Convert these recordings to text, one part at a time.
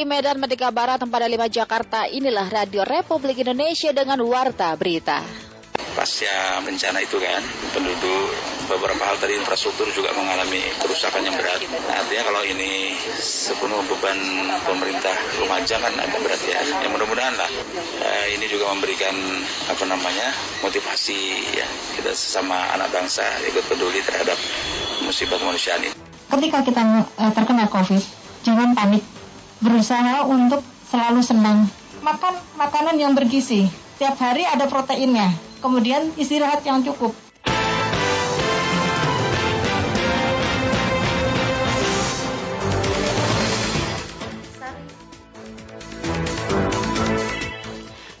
dari Medan Merdeka Barat, Tempat 5 Jakarta, inilah Radio Republik Indonesia dengan Warta Berita. Pasca bencana itu kan, penduduk beberapa hal tadi infrastruktur juga mengalami kerusakan yang berat. Nah, artinya kalau ini sepenuh beban pemerintah Lumajang kan agak berat ya. Yang mudah-mudahan lah eh, ini juga memberikan apa namanya motivasi ya kita sesama anak bangsa ikut peduli terhadap musibah kemanusiaan ini. Ketika kita uh, terkena COVID, jangan panik. Berusaha untuk selalu senang. Makan makanan yang bergizi. Tiap hari ada proteinnya. Kemudian istirahat yang cukup.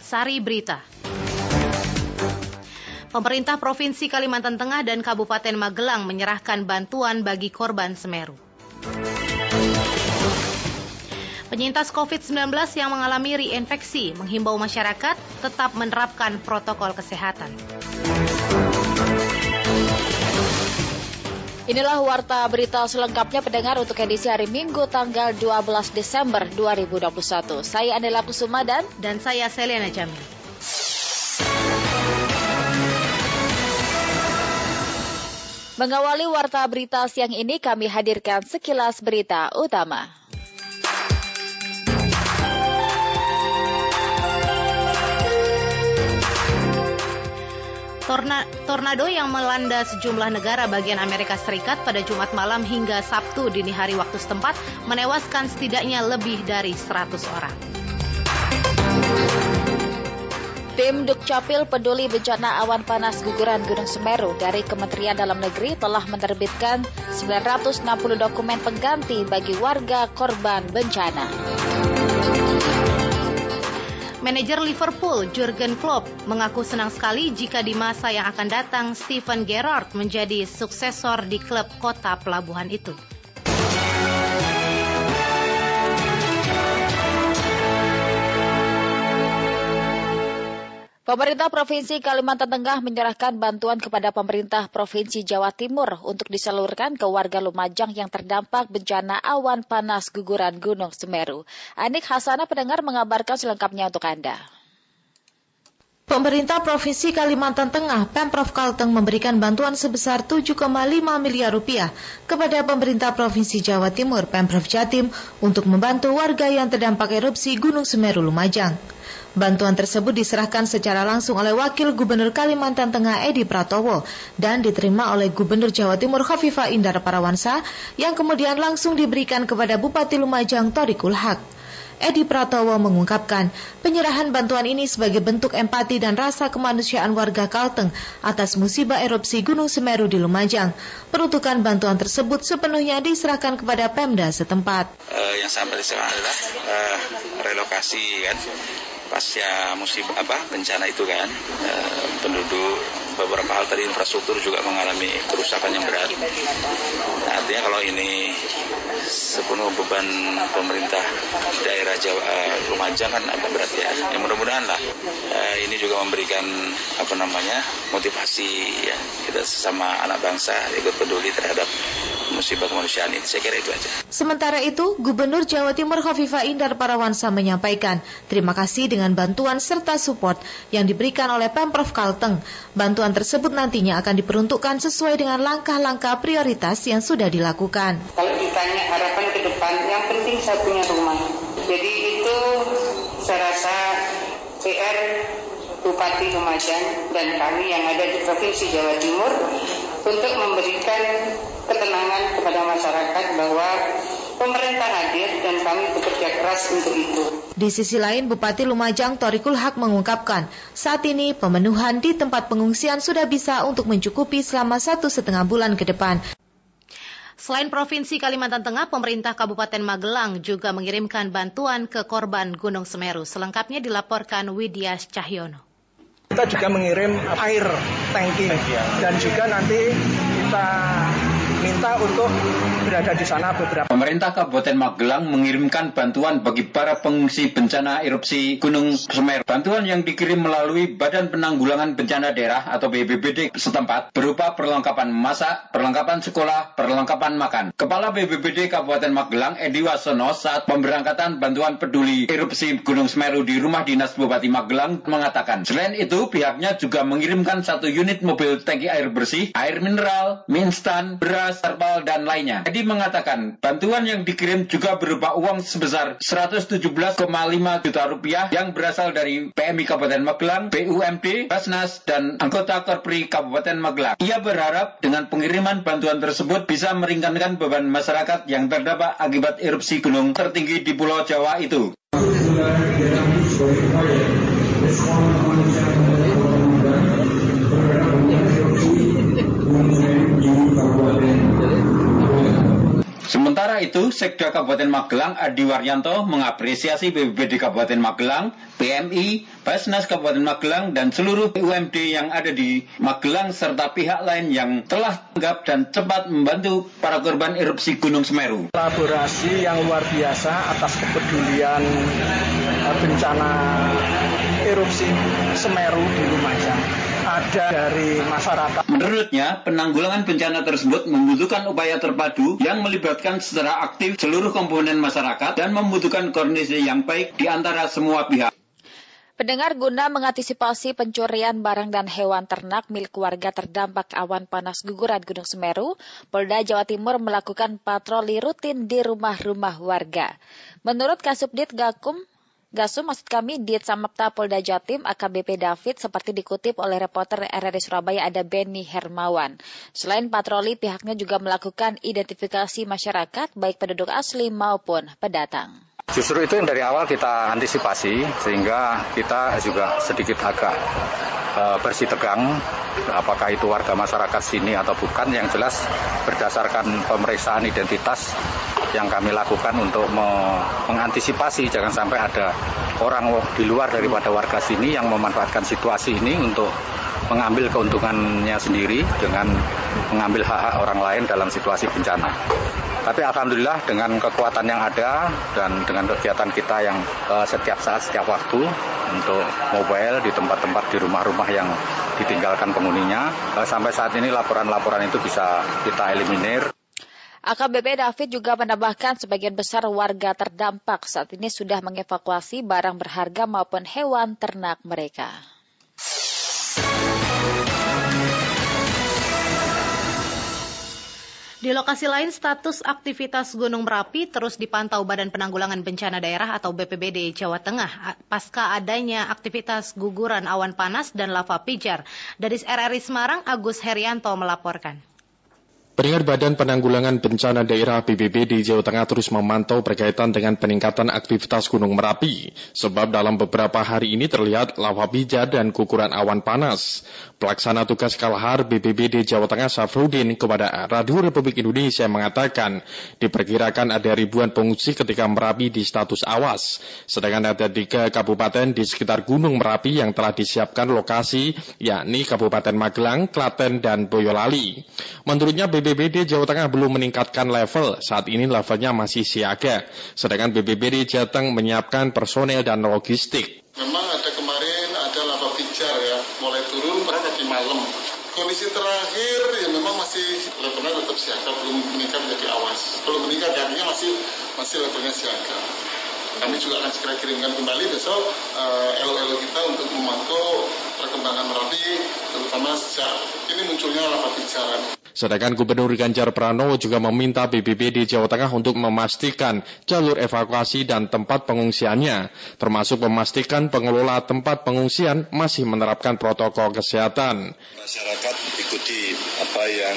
Sari Berita. Pemerintah Provinsi Kalimantan Tengah dan Kabupaten Magelang menyerahkan bantuan bagi korban Semeru. Penyintas COVID-19 yang mengalami reinfeksi menghimbau masyarakat tetap menerapkan protokol kesehatan. Inilah warta berita selengkapnya pendengar untuk edisi hari Minggu tanggal 12 Desember 2021. Saya Anela Kusuma dan dan saya Selena Jamil. Mengawali warta berita siang ini kami hadirkan sekilas berita utama. Tornado yang melanda sejumlah negara bagian Amerika Serikat pada Jumat malam hingga Sabtu dini hari waktu setempat menewaskan setidaknya lebih dari 100 orang. Tim Dukcapil Peduli Bencana Awan Panas Guguran Gunung Semeru dari Kementerian Dalam Negeri telah menerbitkan 960 dokumen pengganti bagi warga korban bencana. Manajer Liverpool Jurgen Klopp mengaku senang sekali jika di masa yang akan datang Steven Gerrard menjadi suksesor di klub kota pelabuhan itu. Pemerintah Provinsi Kalimantan Tengah menyerahkan bantuan kepada pemerintah Provinsi Jawa Timur untuk disalurkan ke warga Lumajang yang terdampak bencana awan panas guguran Gunung Semeru. Anik Hasana pendengar mengabarkan selengkapnya untuk Anda. Pemerintah Provinsi Kalimantan Tengah, Pemprov Kalteng memberikan bantuan sebesar 7,5 miliar rupiah kepada pemerintah Provinsi Jawa Timur, Pemprov Jatim, untuk membantu warga yang terdampak erupsi Gunung Semeru Lumajang. Bantuan tersebut diserahkan secara langsung oleh Wakil Gubernur Kalimantan Tengah Edi Pratowo dan diterima oleh Gubernur Jawa Timur Khafifah Indar Parawansa yang kemudian langsung diberikan kepada Bupati Lumajang Torikul Haq. Edi Pratowo mengungkapkan, penyerahan bantuan ini sebagai bentuk empati dan rasa kemanusiaan warga Kalteng atas musibah erupsi Gunung Semeru di Lumajang. Peruntukan bantuan tersebut sepenuhnya diserahkan kepada Pemda setempat. Uh, yang sampai sekarang adalah uh, relokasi kan pasca musibah apa bencana itu kan e, penduduk beberapa hal tadi infrastruktur juga mengalami kerusakan yang berat. Nah, artinya kalau ini sepenuh beban pemerintah daerah Jawa uh, Lumajang kan agak berat ya. Yang mudah-mudahan lah uh, ini juga memberikan apa namanya motivasi ya kita sesama anak bangsa ikut peduli terhadap musibah kemanusiaan ini. Saya kira itu aja. Sementara itu, Gubernur Jawa Timur Khofifah Indar Parawansa menyampaikan terima kasih dengan bantuan serta support yang diberikan oleh Pemprov Kalteng. Bantuan tersebut nantinya akan diperuntukkan sesuai dengan langkah-langkah prioritas yang sudah dilakukan. Kalau ditanya harapan ke depan, yang penting saya punya rumah. Jadi itu saya rasa PR Bupati Lumajang dan kami yang ada di Provinsi Jawa Timur untuk memberikan ketenangan kepada masyarakat bahwa pemerintah hadir dan kami bekerja keras untuk itu. Di sisi lain, Bupati Lumajang Torikul Hak mengungkapkan, saat ini pemenuhan di tempat pengungsian sudah bisa untuk mencukupi selama satu setengah bulan ke depan. Selain Provinsi Kalimantan Tengah, pemerintah Kabupaten Magelang juga mengirimkan bantuan ke korban Gunung Semeru. Selengkapnya dilaporkan Widya Cahyono. Kita juga mengirim air tangki dan juga nanti kita minta untuk berada di sana beberapa. Pemerintah Kabupaten Magelang mengirimkan bantuan bagi para pengungsi bencana erupsi Gunung Semeru. Bantuan yang dikirim melalui Badan Penanggulangan Bencana Daerah atau BBBD setempat berupa perlengkapan masak, perlengkapan sekolah, perlengkapan makan. Kepala BBBD Kabupaten Magelang Edi Wasono saat pemberangkatan bantuan peduli erupsi Gunung Semeru di rumah dinas Bupati Magelang mengatakan, selain itu pihaknya juga mengirimkan satu unit mobil tangki air bersih, air mineral, mie instan, beras, terpal, dan lainnya. Edi mengatakan, bantuan yang dikirim juga berupa uang sebesar 117,5 juta rupiah yang berasal dari PMI Kabupaten Magelang, BUMD, Basnas, dan anggota Korpri Kabupaten Magelang. Ia berharap dengan pengiriman bantuan tersebut bisa meringankan beban masyarakat yang terdampak akibat erupsi gunung tertinggi di Pulau Jawa itu. Sementara itu, Sekda Kabupaten Magelang Adi Waryanto mengapresiasi BPBD Kabupaten Magelang, PMI, Basnas Kabupaten Magelang, dan seluruh UMD yang ada di Magelang serta pihak lain yang telah tanggap dan cepat membantu para korban erupsi Gunung Semeru. Kolaborasi yang luar biasa atas kepedulian eh, bencana erupsi Semeru di Lumajang ada dari masyarakat. Menurutnya, penanggulangan bencana tersebut membutuhkan upaya terpadu yang melibatkan secara aktif seluruh komponen masyarakat dan membutuhkan koordinasi yang baik di antara semua pihak. Pendengar guna mengantisipasi pencurian barang dan hewan ternak milik warga terdampak awan panas guguran Gunung Semeru, Polda Jawa Timur melakukan patroli rutin di rumah-rumah warga. Menurut Kasubdit Gakum, Gasum maksud kami di Samapta Polda Jatim AKBP David seperti dikutip oleh reporter RRI Surabaya ada Benny Hermawan. Selain patroli pihaknya juga melakukan identifikasi masyarakat baik penduduk asli maupun pendatang. Justru itu yang dari awal kita antisipasi sehingga kita juga sedikit agak uh, bersih tegang apakah itu warga masyarakat sini atau bukan yang jelas berdasarkan pemeriksaan identitas yang kami lakukan untuk mengantisipasi jangan sampai ada orang di luar daripada warga sini yang memanfaatkan situasi ini untuk mengambil keuntungannya sendiri dengan mengambil hak-hak orang lain dalam situasi bencana. Tapi alhamdulillah dengan kekuatan yang ada dan dengan kegiatan kita yang uh, setiap saat, setiap waktu untuk mobile di tempat-tempat di rumah-rumah yang ditinggalkan penghuninya, uh, sampai saat ini laporan-laporan itu bisa kita eliminir. AKBP David juga menambahkan sebagian besar warga terdampak saat ini sudah mengevakuasi barang berharga maupun hewan ternak mereka. Di lokasi lain, status aktivitas Gunung Merapi terus dipantau Badan Penanggulangan Bencana Daerah atau BPBD Jawa Tengah pasca adanya aktivitas guguran awan panas dan lava pijar. Dari RRI Semarang, Agus Herianto melaporkan. Pendengar Badan Penanggulangan Bencana Daerah BPBD Jawa Tengah terus memantau berkaitan dengan peningkatan aktivitas Gunung Merapi. Sebab dalam beberapa hari ini terlihat lava pijar dan kukuran awan panas. Pelaksana tugas Kalhar BPBD Jawa Tengah Safrudin kepada Radio Republik Indonesia mengatakan diperkirakan ada ribuan pengungsi ketika Merapi di status awas. Sedangkan ada tiga kabupaten di sekitar Gunung Merapi yang telah disiapkan lokasi yakni Kabupaten Magelang, Klaten, dan Boyolali. Menurutnya BPBD BPBD Jawa Tengah belum meningkatkan level, saat ini levelnya masih siaga. Sedangkan BPBD Jateng menyiapkan personel dan logistik. Memang ada kemarin ada lava pijar ya, mulai turun pada tadi malam. Kondisi terakhir ya memang masih levelnya tetap siaga, belum meningkat menjadi awas. Belum meningkat artinya masih masih levelnya siaga kami juga akan segera kirimkan kembali besok uh, eh, LO-LO kita untuk memantau perkembangan Merapi, terutama sejak ini munculnya lava pijaran. Sedangkan Gubernur Ganjar Pranowo juga meminta BPBD Jawa Tengah untuk memastikan jalur evakuasi dan tempat pengungsiannya, termasuk memastikan pengelola tempat pengungsian masih menerapkan protokol kesehatan. Masyarakat ikuti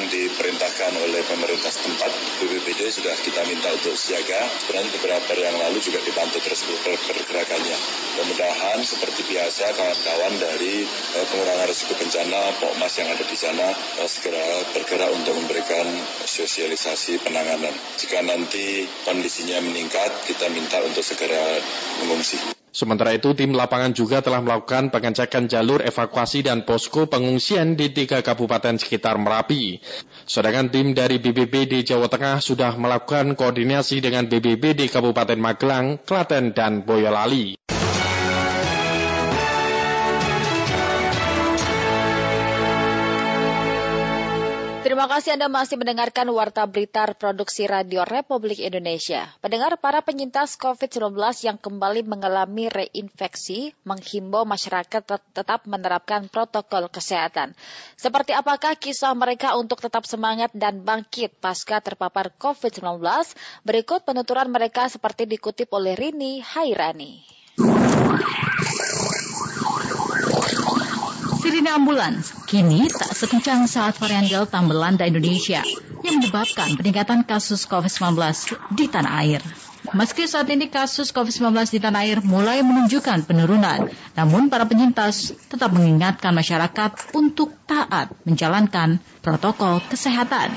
yang diperintahkan oleh pemerintah setempat. BPBD sudah kita minta untuk siaga. Sebenarnya beberapa hari yang lalu juga dipantau terus pergerakannya. Mudah-mudahan seperti biasa kawan-kawan dari eh, pengurangan risiko bencana, Pokmas yang ada di sana eh, segera bergerak untuk memberikan sosialisasi penanganan. Jika nanti kondisinya meningkat, kita minta untuk segera mengungsi. Sementara itu, tim lapangan juga telah melakukan pengecekan jalur evakuasi dan posko pengungsian di tiga kabupaten sekitar Merapi. Sedangkan tim dari BBBD Jawa Tengah sudah melakukan koordinasi dengan BBBD Kabupaten Magelang, Klaten, dan Boyolali. Terima kasih Anda masih mendengarkan Warta Berita Produksi Radio Republik Indonesia. Pendengar para penyintas COVID-19 yang kembali mengalami reinfeksi menghimbau masyarakat tetap menerapkan protokol kesehatan. Seperti apakah kisah mereka untuk tetap semangat dan bangkit pasca terpapar COVID-19? Berikut penuturan mereka seperti dikutip oleh Rini Hairani. Sirine ambulans kini tak sekencang saat varian Delta melanda Indonesia yang menyebabkan peningkatan kasus COVID-19 di tanah air. Meski saat ini kasus COVID-19 di tanah air mulai menunjukkan penurunan, namun para penyintas tetap mengingatkan masyarakat untuk taat menjalankan protokol kesehatan.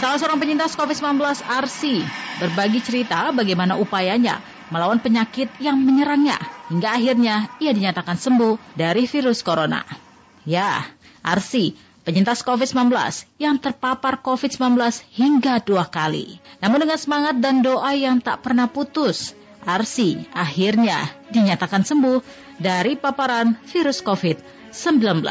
Salah seorang penyintas COVID-19, Arsi, berbagi cerita bagaimana upayanya melawan penyakit yang menyerangnya hingga akhirnya ia dinyatakan sembuh dari virus corona. Ya, Arsi, penyintas COVID-19 yang terpapar COVID-19 hingga dua kali. Namun dengan semangat dan doa yang tak pernah putus, Arsi akhirnya dinyatakan sembuh dari paparan virus COVID-19.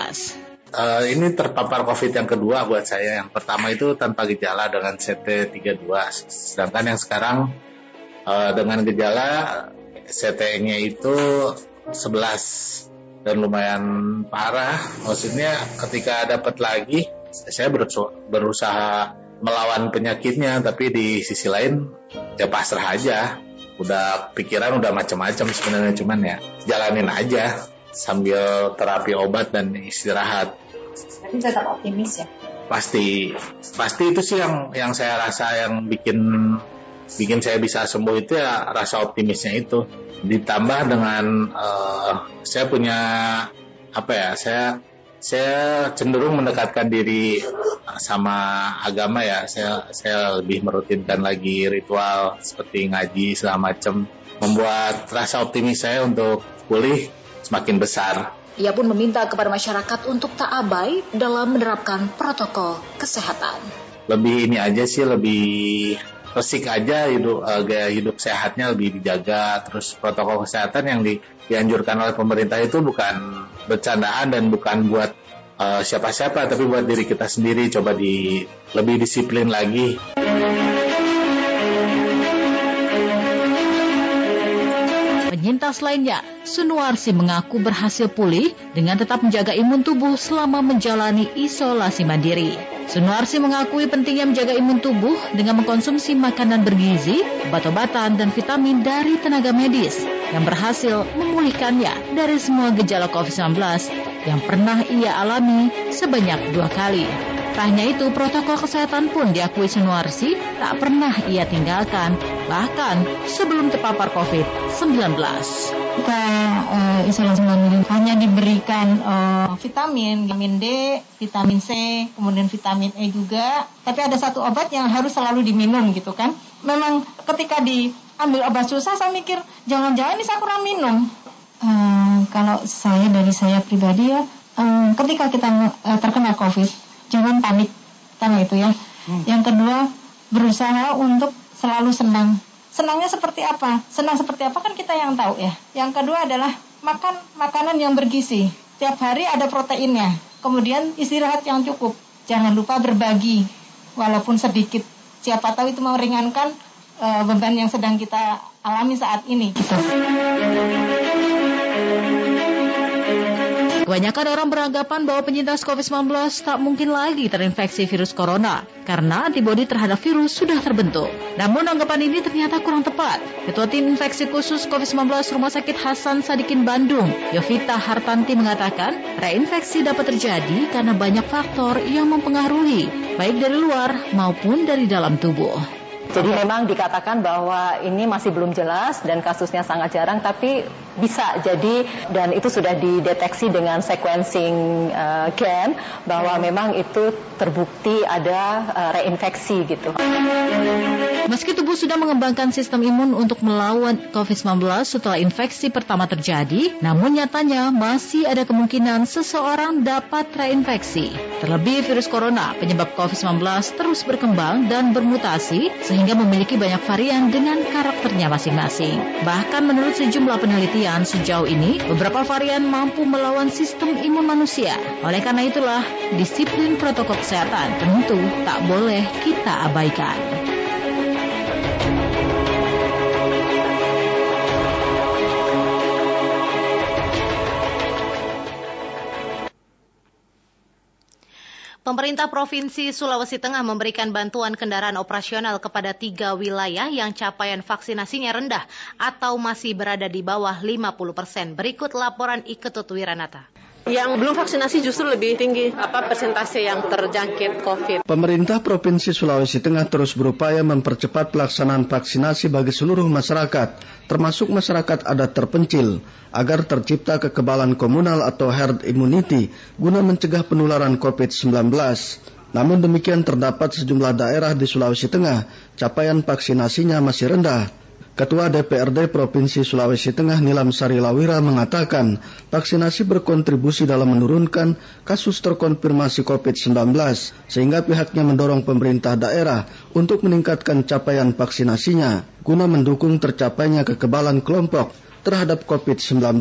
Uh, ini terpapar COVID yang kedua buat saya. Yang pertama itu tanpa gejala dengan CT32. Sedangkan yang sekarang uh, dengan gejala CT-nya itu 11 dan lumayan parah. Maksudnya ketika dapat lagi, saya berusaha melawan penyakitnya, tapi di sisi lain ya pasrah aja. Udah pikiran udah macam-macam sebenarnya cuman ya jalanin aja sambil terapi obat dan istirahat. Tapi tetap optimis ya? Pasti, pasti itu sih yang yang saya rasa yang bikin bikin saya bisa sembuh itu ya rasa optimisnya itu. Ditambah dengan uh, saya punya apa ya saya saya cenderung mendekatkan diri sama agama ya. Saya saya lebih merutinkan lagi ritual seperti ngaji segala macam. Membuat rasa optimis saya untuk pulih semakin besar. Ia pun meminta kepada masyarakat untuk tak abai dalam menerapkan protokol kesehatan. Lebih ini aja sih, lebih resik aja hidup uh, gaya hidup sehatnya lebih dijaga terus protokol kesehatan yang di, dianjurkan oleh pemerintah itu bukan bercandaan dan bukan buat uh, siapa-siapa tapi buat diri kita sendiri coba di lebih disiplin lagi. Penyintas lainnya, Sunuarsi mengaku berhasil pulih dengan tetap menjaga imun tubuh selama menjalani isolasi mandiri. Sunuarsi mengakui pentingnya menjaga imun tubuh dengan mengkonsumsi makanan bergizi, obat-obatan, dan vitamin dari tenaga medis yang berhasil memulihkannya dari semua gejala COVID-19 yang pernah ia alami sebanyak dua kali. Tak hanya itu, protokol kesehatan pun diakui Sunuarsi tak pernah ia tinggalkan, bahkan sebelum terpapar COVID-19 kita uh, isolasi mandiri hanya diberikan uh, vitamin, vitamin D, vitamin C, kemudian vitamin E juga. Tapi ada satu obat yang harus selalu diminum gitu kan. Memang ketika diambil obat susah, saya mikir jangan-jangan ini saya kurang minum. Uh, kalau saya dari saya pribadi ya, um, ketika kita uh, terkena COVID, jangan panik, kan itu ya. Hmm. Yang kedua, berusaha untuk selalu senang senangnya seperti apa? Senang seperti apa kan kita yang tahu ya. Yang kedua adalah makan makanan yang bergizi. Tiap hari ada proteinnya. Kemudian istirahat yang cukup. Jangan lupa berbagi walaupun sedikit. Siapa tahu itu meringankan uh, beban yang sedang kita alami saat ini gitu. Kebanyakan orang beranggapan bahwa penyintas COVID-19 tak mungkin lagi terinfeksi virus corona karena antibodi terhadap virus sudah terbentuk. Namun anggapan ini ternyata kurang tepat. Ketua Tim Infeksi Khusus COVID-19 Rumah Sakit Hasan Sadikin Bandung, Yovita Hartanti mengatakan, reinfeksi dapat terjadi karena banyak faktor yang mempengaruhi, baik dari luar maupun dari dalam tubuh. Jadi memang dikatakan bahwa ini masih belum jelas dan kasusnya sangat jarang, tapi bisa jadi dan itu sudah dideteksi dengan sequencing uh, gen bahwa memang itu terbukti ada uh, reinfeksi gitu. Meski tubuh sudah mengembangkan sistem imun untuk melawan COVID-19 setelah infeksi pertama terjadi, namun nyatanya masih ada kemungkinan seseorang dapat reinfeksi. Terlebih virus corona penyebab COVID-19 terus berkembang dan bermutasi sehingga memiliki banyak varian dengan karakternya masing-masing. Bahkan menurut sejumlah penelitian sejauh ini, beberapa varian mampu melawan sistem imun manusia. Oleh karena itulah, disiplin protokol kesehatan tentu tak boleh kita abaikan. Pemerintah Provinsi Sulawesi Tengah memberikan bantuan kendaraan operasional kepada tiga wilayah yang capaian vaksinasinya rendah atau masih berada di bawah 50 persen. Berikut laporan Iketut Wiranata yang belum vaksinasi justru lebih tinggi apa persentase yang terjangkit COVID. Pemerintah Provinsi Sulawesi Tengah terus berupaya mempercepat pelaksanaan vaksinasi bagi seluruh masyarakat, termasuk masyarakat adat terpencil, agar tercipta kekebalan komunal atau herd immunity guna mencegah penularan COVID-19. Namun demikian terdapat sejumlah daerah di Sulawesi Tengah, capaian vaksinasinya masih rendah. Ketua DPRD Provinsi Sulawesi Tengah Nilam Sari Lawira mengatakan vaksinasi berkontribusi dalam menurunkan kasus terkonfirmasi COVID-19 sehingga pihaknya mendorong pemerintah daerah untuk meningkatkan capaian vaksinasinya guna mendukung tercapainya kekebalan kelompok terhadap COVID-19.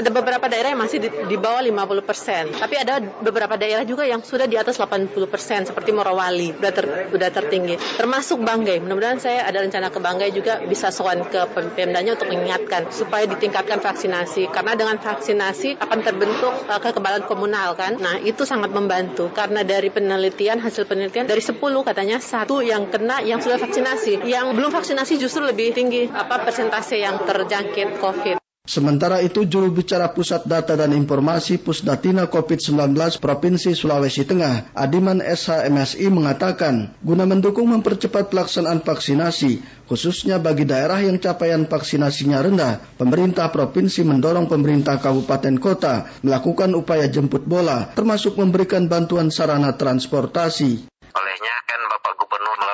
Ada beberapa daerah yang masih di, di bawah 50 persen, tapi ada beberapa daerah juga yang sudah di atas 80 persen, seperti Morowali, sudah, ter, sudah tertinggi. Termasuk Banggai, mudah-mudahan saya ada rencana ke Banggai juga bisa soal ke Pemdanya untuk mengingatkan supaya ditingkatkan vaksinasi, karena dengan vaksinasi akan terbentuk uh, kekebalan komunal kan. Nah itu sangat membantu, karena dari penelitian, hasil penelitian, dari 10 katanya satu yang kena yang sudah vaksinasi, yang belum vaksinasi justru lebih tinggi apa persentase yang terjangkit COVID. Sementara itu, juru bicara Pusat Data dan Informasi Pusdatina COVID-19 Provinsi Sulawesi Tengah, Adiman SHMSI mengatakan, guna mendukung mempercepat pelaksanaan vaksinasi, khususnya bagi daerah yang capaian vaksinasinya rendah, pemerintah provinsi mendorong pemerintah kabupaten kota melakukan upaya jemput bola, termasuk memberikan bantuan sarana transportasi. Olehnya kan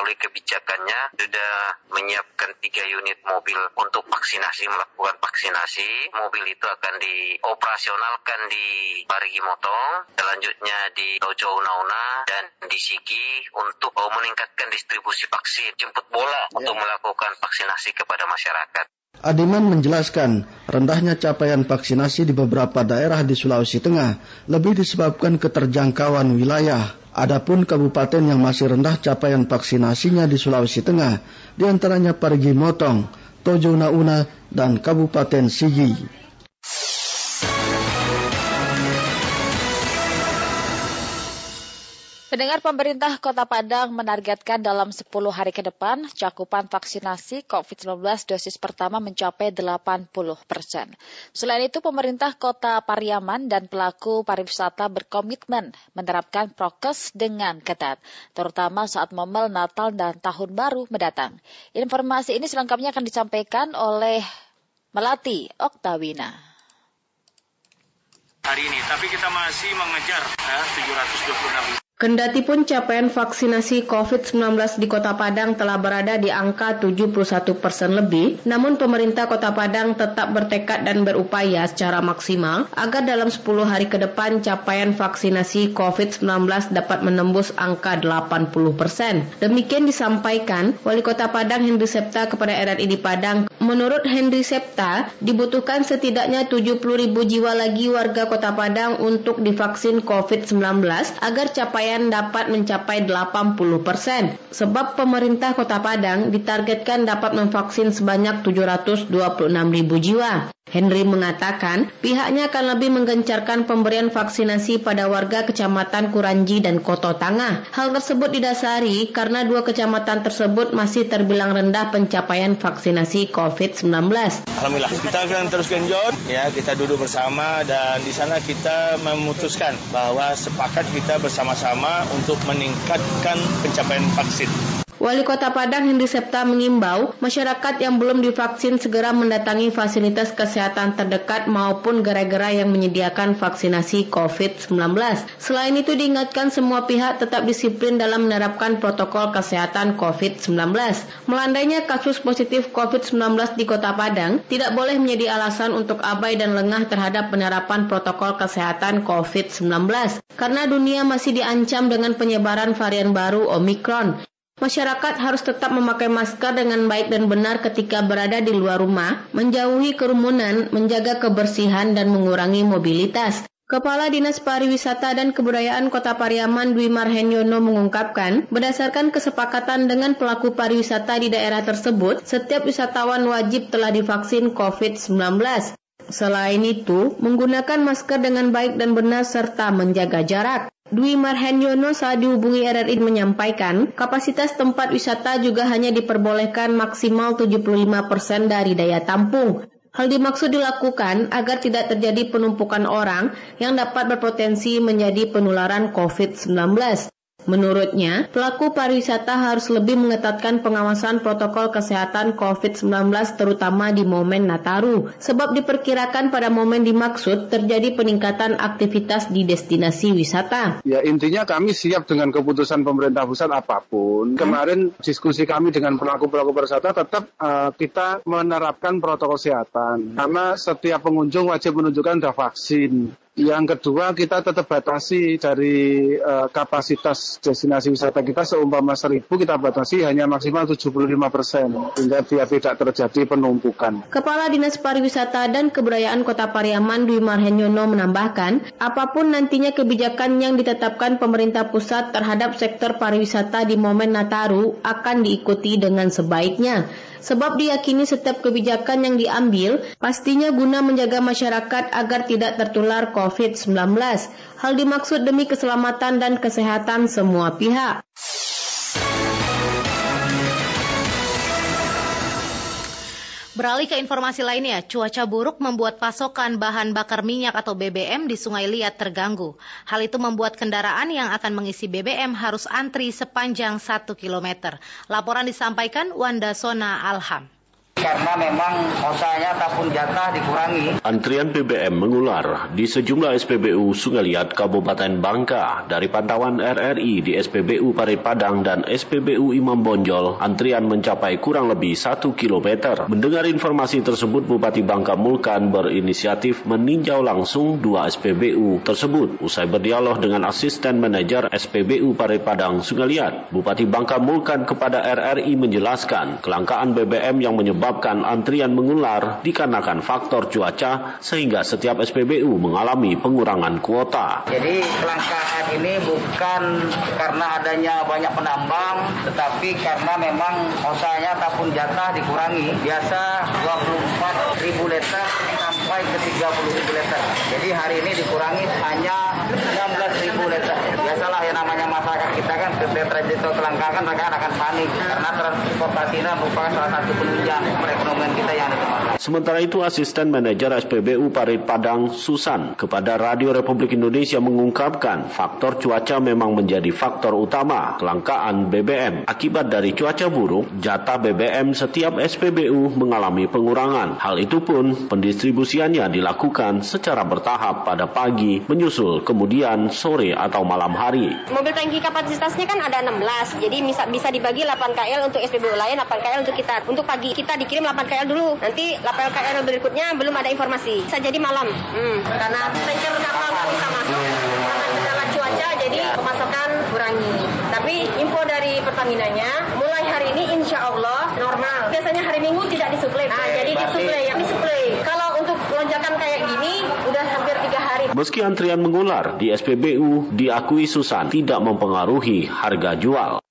melalui kebijakannya sudah menyiapkan tiga unit mobil untuk vaksinasi, melakukan vaksinasi. Mobil itu akan dioperasionalkan di Parigi Motong, selanjutnya di Dojo Unauna dan di Sigi untuk meningkatkan distribusi vaksin, jemput bola ya. untuk melakukan vaksinasi kepada masyarakat. Adiman menjelaskan, rendahnya capaian vaksinasi di beberapa daerah di Sulawesi Tengah lebih disebabkan keterjangkauan wilayah. Adapun kabupaten yang masih rendah capaian vaksinasinya di Sulawesi Tengah, di antaranya Parigi Motong, Tojo Nauna, dan Kabupaten Sigi. Pendengar pemerintah Kota Padang menargetkan dalam 10 hari ke depan cakupan vaksinasi COVID-19 dosis pertama mencapai 80 persen. Selain itu, pemerintah Kota Pariaman dan pelaku pariwisata berkomitmen menerapkan prokes dengan ketat, terutama saat momen Natal dan Tahun Baru mendatang. Informasi ini selengkapnya akan disampaikan oleh Melati Oktawina hari ini, tapi kita masih mengejar ya, 726 Kendati pun capaian vaksinasi COVID-19 di Kota Padang telah berada di angka 71 persen lebih, namun pemerintah Kota Padang tetap bertekad dan berupaya secara maksimal agar dalam 10 hari ke depan capaian vaksinasi COVID-19 dapat menembus angka 80 persen. Demikian disampaikan Wali Kota Padang Hendri Septa kepada RRI di Padang. Menurut Hendri Septa, dibutuhkan setidaknya 70 ribu jiwa lagi warga Kota Padang untuk divaksin COVID-19 agar capaian capaian dapat mencapai 80 persen. Sebab pemerintah Kota Padang ditargetkan dapat memvaksin sebanyak 726 ribu jiwa. Henry mengatakan pihaknya akan lebih menggencarkan pemberian vaksinasi pada warga kecamatan Kuranji dan Koto Tangah. Hal tersebut didasari karena dua kecamatan tersebut masih terbilang rendah pencapaian vaksinasi COVID-19. Alhamdulillah, kita akan terus genjot, ya kita duduk bersama dan di sana kita memutuskan bahwa sepakat kita bersama-sama untuk meningkatkan pencapaian vaksin. Wali Kota Padang Hendri Septa mengimbau masyarakat yang belum divaksin segera mendatangi fasilitas kesehatan terdekat maupun gerai-gerai yang menyediakan vaksinasi COVID-19. Selain itu diingatkan semua pihak tetap disiplin dalam menerapkan protokol kesehatan COVID-19. Melandainya kasus positif COVID-19 di Kota Padang tidak boleh menjadi alasan untuk abai dan lengah terhadap penerapan protokol kesehatan COVID-19 karena dunia masih diancam dengan penyebaran varian baru Omicron. Masyarakat harus tetap memakai masker dengan baik dan benar ketika berada di luar rumah, menjauhi kerumunan, menjaga kebersihan, dan mengurangi mobilitas. Kepala Dinas Pariwisata dan Kebudayaan Kota Pariaman Dwi Marhenyono mengungkapkan, berdasarkan kesepakatan dengan pelaku pariwisata di daerah tersebut, setiap wisatawan wajib telah divaksin COVID-19. Selain itu, menggunakan masker dengan baik dan benar serta menjaga jarak. Dwi Marhenyono saat dihubungi RRI menyampaikan, kapasitas tempat wisata juga hanya diperbolehkan maksimal 75% persen dari daya tampung. Hal dimaksud dilakukan agar tidak terjadi penumpukan orang yang dapat berpotensi menjadi penularan COVID-19. Menurutnya, pelaku pariwisata harus lebih mengetatkan pengawasan protokol kesehatan COVID-19 terutama di momen Nataru, sebab diperkirakan pada momen dimaksud terjadi peningkatan aktivitas di destinasi wisata. Ya intinya kami siap dengan keputusan pemerintah pusat apa pun. Kemarin diskusi kami dengan pelaku-pelaku pariwisata tetap uh, kita menerapkan protokol kesehatan karena setiap pengunjung wajib menunjukkan sudah vaksin. Yang kedua kita tetap batasi dari uh, kapasitas destinasi wisata kita seumpama seribu kita batasi hanya maksimal 75 persen sehingga dia tidak terjadi penumpukan. Kepala Dinas Pariwisata dan Kebudayaan Kota Pariaman Dwi Marhenyono menambahkan, apa pun nantinya kebijakan yang ditetapkan pemerintah pusat terhadap sektor pariwisata di momen Nataru akan diikuti dengan sebaiknya sebab diyakini setiap kebijakan yang diambil pastinya guna menjaga masyarakat agar tidak tertular COVID-19. Hal dimaksud demi keselamatan dan kesehatan semua pihak. Beralih ke informasi lainnya, cuaca buruk membuat pasokan bahan bakar minyak atau BBM di Sungai Liat terganggu. Hal itu membuat kendaraan yang akan mengisi BBM harus antri sepanjang 1 km. Laporan disampaikan Wanda Sona Alham karena memang usahanya ataupun jatah dikurangi. Antrian BBM mengular di sejumlah SPBU Sungai Liat Kabupaten Bangka. Dari pantauan RRI di SPBU Paripadang dan SPBU Imam Bonjol, antrian mencapai kurang lebih 1 km. Mendengar informasi tersebut, Bupati Bangka Mulkan berinisiatif meninjau langsung dua SPBU tersebut. Usai berdialog dengan asisten manajer SPBU Paripadang Sungai Liat, Bupati Bangka Mulkan kepada RRI menjelaskan kelangkaan BBM yang menyebabkan menyebabkan antrian mengular dikarenakan faktor cuaca sehingga setiap SPBU mengalami pengurangan kuota. Jadi kelangkaan ini bukan karena adanya banyak penambang, tetapi karena memang usahanya ataupun jatah dikurangi. Biasa 24 ribu liter sampai ke 30 ribu liter. Jadi hari ini dikurangi hanya 16 ribu liter. Biasalah yang namanya masyarakat kita kan ketika terjadi kelangkaan mereka akan panik karena transportasi ini merupakan salah satu penunjang perekonomian kita yang ada Sementara itu asisten manajer SPBU Parit Padang Susan kepada Radio Republik Indonesia mengungkapkan faktor cuaca memang menjadi faktor utama kelangkaan BBM. Akibat dari cuaca buruk, jatah BBM setiap SPBU mengalami pengurangan. Hal itu pun pendistribusiannya dilakukan secara bertahap pada pagi, menyusul kemudian sore atau malam hari. Mobil tangki kapasitasnya kan ada 16, jadi bisa bisa dibagi 8 KL untuk SPBU lain, 8 KL untuk kita. Untuk pagi kita dikirim 8 KL dulu. Nanti lapel KL berikutnya belum ada informasi. Bisa jadi malam. Hmm, karena tanker kapal nggak bisa masuk karena kendala cuaca, jadi kurangi. Tapi info dari Pertamina-nya, mulai hari ini insya Allah normal. Biasanya hari Minggu tidak disuplai. Nah, jadi disuplai, yang disuplai. Kalau untuk lonjakan kayak gini, udah hampir tiga hari. Meski antrian mengular di SPBU, diakui Susan tidak mempengaruhi harga jual.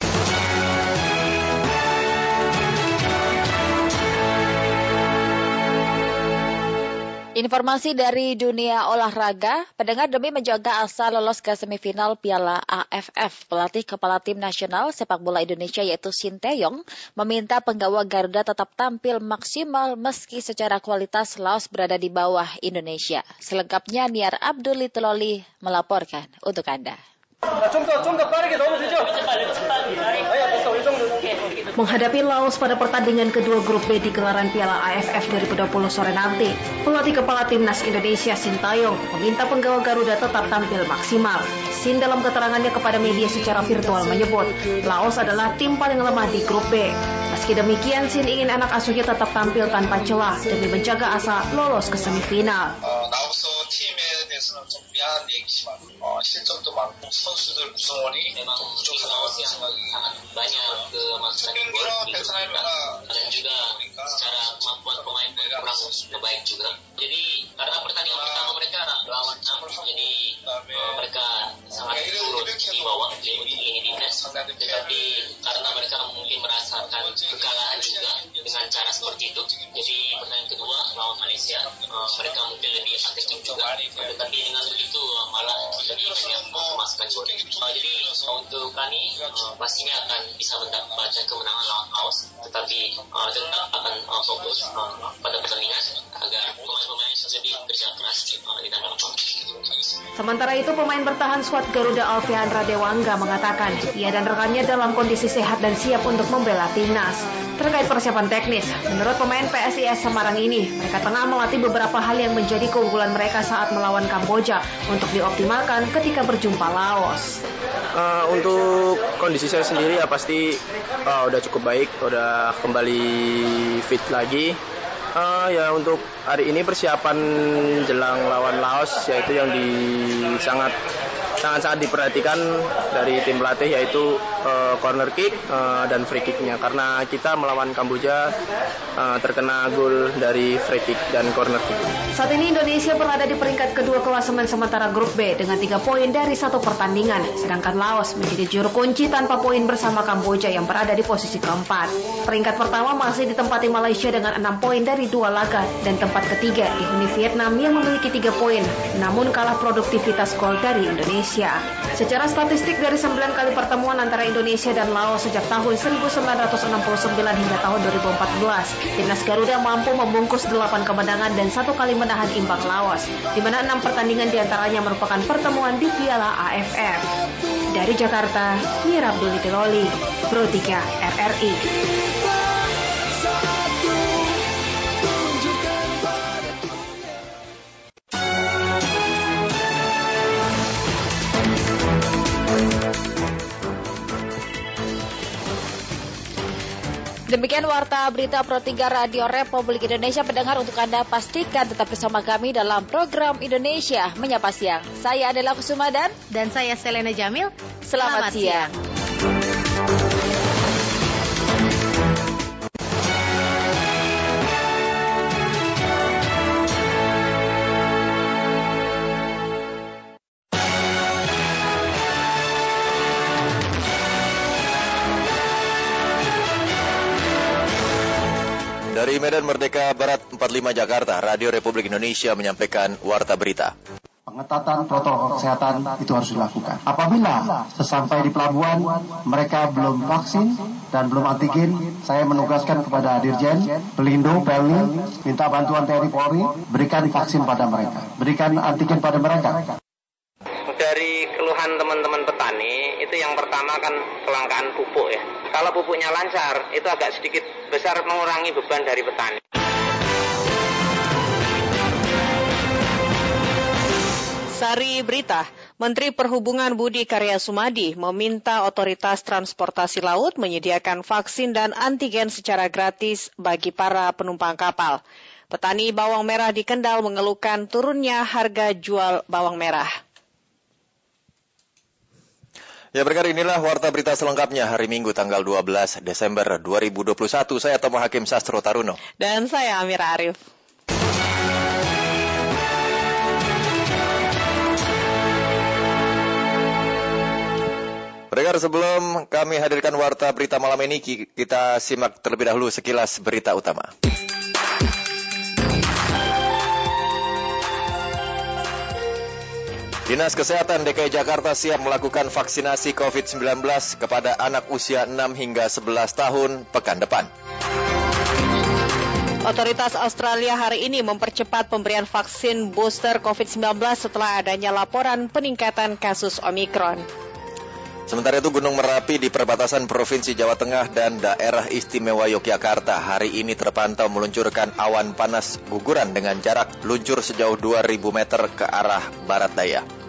Informasi dari dunia olahraga, pendengar demi menjaga asa lolos ke semifinal Piala AFF, pelatih kepala tim nasional sepak bola Indonesia yaitu Shin Taeyong meminta penggawa Garuda tetap tampil maksimal meski secara kualitas Laos berada di bawah Indonesia. Selengkapnya Niar Abdul Litololi melaporkan untuk Anda. Menghadapi Laos pada pertandingan kedua grup B di gelaran Piala AFF 2020 sore nanti, pelatih kepala timnas Indonesia Sintayong meminta penggawa Garuda tetap tampil maksimal. Sin dalam keterangannya kepada media secara virtual menyebut, Laos adalah tim paling lemah di grup B. Meski demikian, Sin ingin anak asuhnya tetap tampil tanpa celah demi menjaga asa lolos ke semifinal. 대 prosedur semua ini memang butuh yang sangat banyak ke masukan dan juga secara kemampuan pemain pun kurang terbaik juga. Jadi karena pertandingan pertama mereka lawan 6 jadi eh, mereka sangat turun di bawah untuk ini di tetapi karena mereka mungkin merasakan kekalahan juga dengan cara seperti itu jadi pertandingan kedua lawan Malaysia eh, mereka mungkin lebih agresif juga. Tetapi dengan begitu malah banyak memasukkan gol. Uh, jadi untuk kami uh, pastinya akan bisa mendapatkan kemenangan lawan Laos, tetapi uh, tetap akan uh, fokus pada pertandingan Sementara itu pemain bertahan skuad Garuda Alfiandra Dewangga mengatakan ia dan rekannya dalam kondisi sehat dan siap untuk membela timnas. Terkait persiapan teknis, menurut pemain PSIS Semarang ini, mereka tengah melatih beberapa hal yang menjadi keunggulan mereka saat melawan Kamboja untuk dioptimalkan ketika berjumpa Laos. Uh, untuk kondisi saya sendiri ya pasti uh, udah cukup baik, udah kembali fit lagi. Uh, ya untuk hari ini persiapan jelang lawan Laos yaitu yang di sangat sangat-sangat diperhatikan dari tim pelatih yaitu uh, corner kick uh, dan free kicknya karena kita melawan Kamboja uh, terkena gol dari free kick dan corner kick. Saat ini Indonesia berada di peringkat kedua klasemen sementara grup B dengan tiga poin dari satu pertandingan, sedangkan Laos menjadi juru kunci tanpa poin bersama Kamboja yang berada di posisi keempat. Peringkat pertama masih ditempati Malaysia dengan enam poin dari dua laga dan tempat ketiga dihuni Vietnam yang memiliki tiga poin, namun kalah produktivitas gol dari Indonesia. Secara statistik dari 9 kali pertemuan antara Indonesia dan Laos sejak tahun 1969 hingga tahun 2014, timnas Garuda mampu membungkus 8 kemenangan dan satu kali menahan imbang Laos, di mana 6 pertandingan di antaranya merupakan pertemuan di Piala AFF. Dari Jakarta, Mira Abdul Pro 3 RRI. Demikian warta berita Pro 3 Radio Republik Indonesia pendengar untuk Anda pastikan tetap bersama kami dalam program Indonesia Menyapa Siang. Saya adalah Kusuma dan dan saya Selena Jamil. Selamat, Selamat siang. siang. Dari Medan Merdeka Barat 45 Jakarta, Radio Republik Indonesia menyampaikan Warta Berita. Pengetatan protokol kesehatan itu harus dilakukan. Apabila sesampai di pelabuhan mereka belum vaksin dan belum antigen, saya menugaskan kepada Dirjen, Pelindo, Pelni, minta bantuan TNI Polri, berikan vaksin pada mereka, berikan antigen pada mereka. Dari keluhan teman-teman petani, itu yang pertama kan kelangkaan pupuk ya. Kalau pupuknya lancar, itu agak sedikit besar mengurangi beban dari petani. Sari Berita, Menteri Perhubungan Budi Karya Sumadi meminta otoritas transportasi laut menyediakan vaksin dan antigen secara gratis bagi para penumpang kapal. Petani bawang merah di Kendal mengeluhkan turunnya harga jual bawang merah. Ya berkar inilah warta berita selengkapnya hari Minggu tanggal 12 Desember 2021. Saya Tomo Hakim Sastro Taruno. Dan saya Amira Arif. Pendengar sebelum kami hadirkan warta berita malam ini, kita simak terlebih dahulu sekilas berita utama. Dinas Kesehatan DKI Jakarta siap melakukan vaksinasi COVID-19 kepada anak usia 6 hingga 11 tahun pekan depan. Otoritas Australia hari ini mempercepat pemberian vaksin booster COVID-19 setelah adanya laporan peningkatan kasus Omikron. Sementara itu Gunung Merapi di perbatasan Provinsi Jawa Tengah dan daerah istimewa Yogyakarta hari ini terpantau meluncurkan awan panas guguran dengan jarak luncur sejauh 2000 meter ke arah barat daya.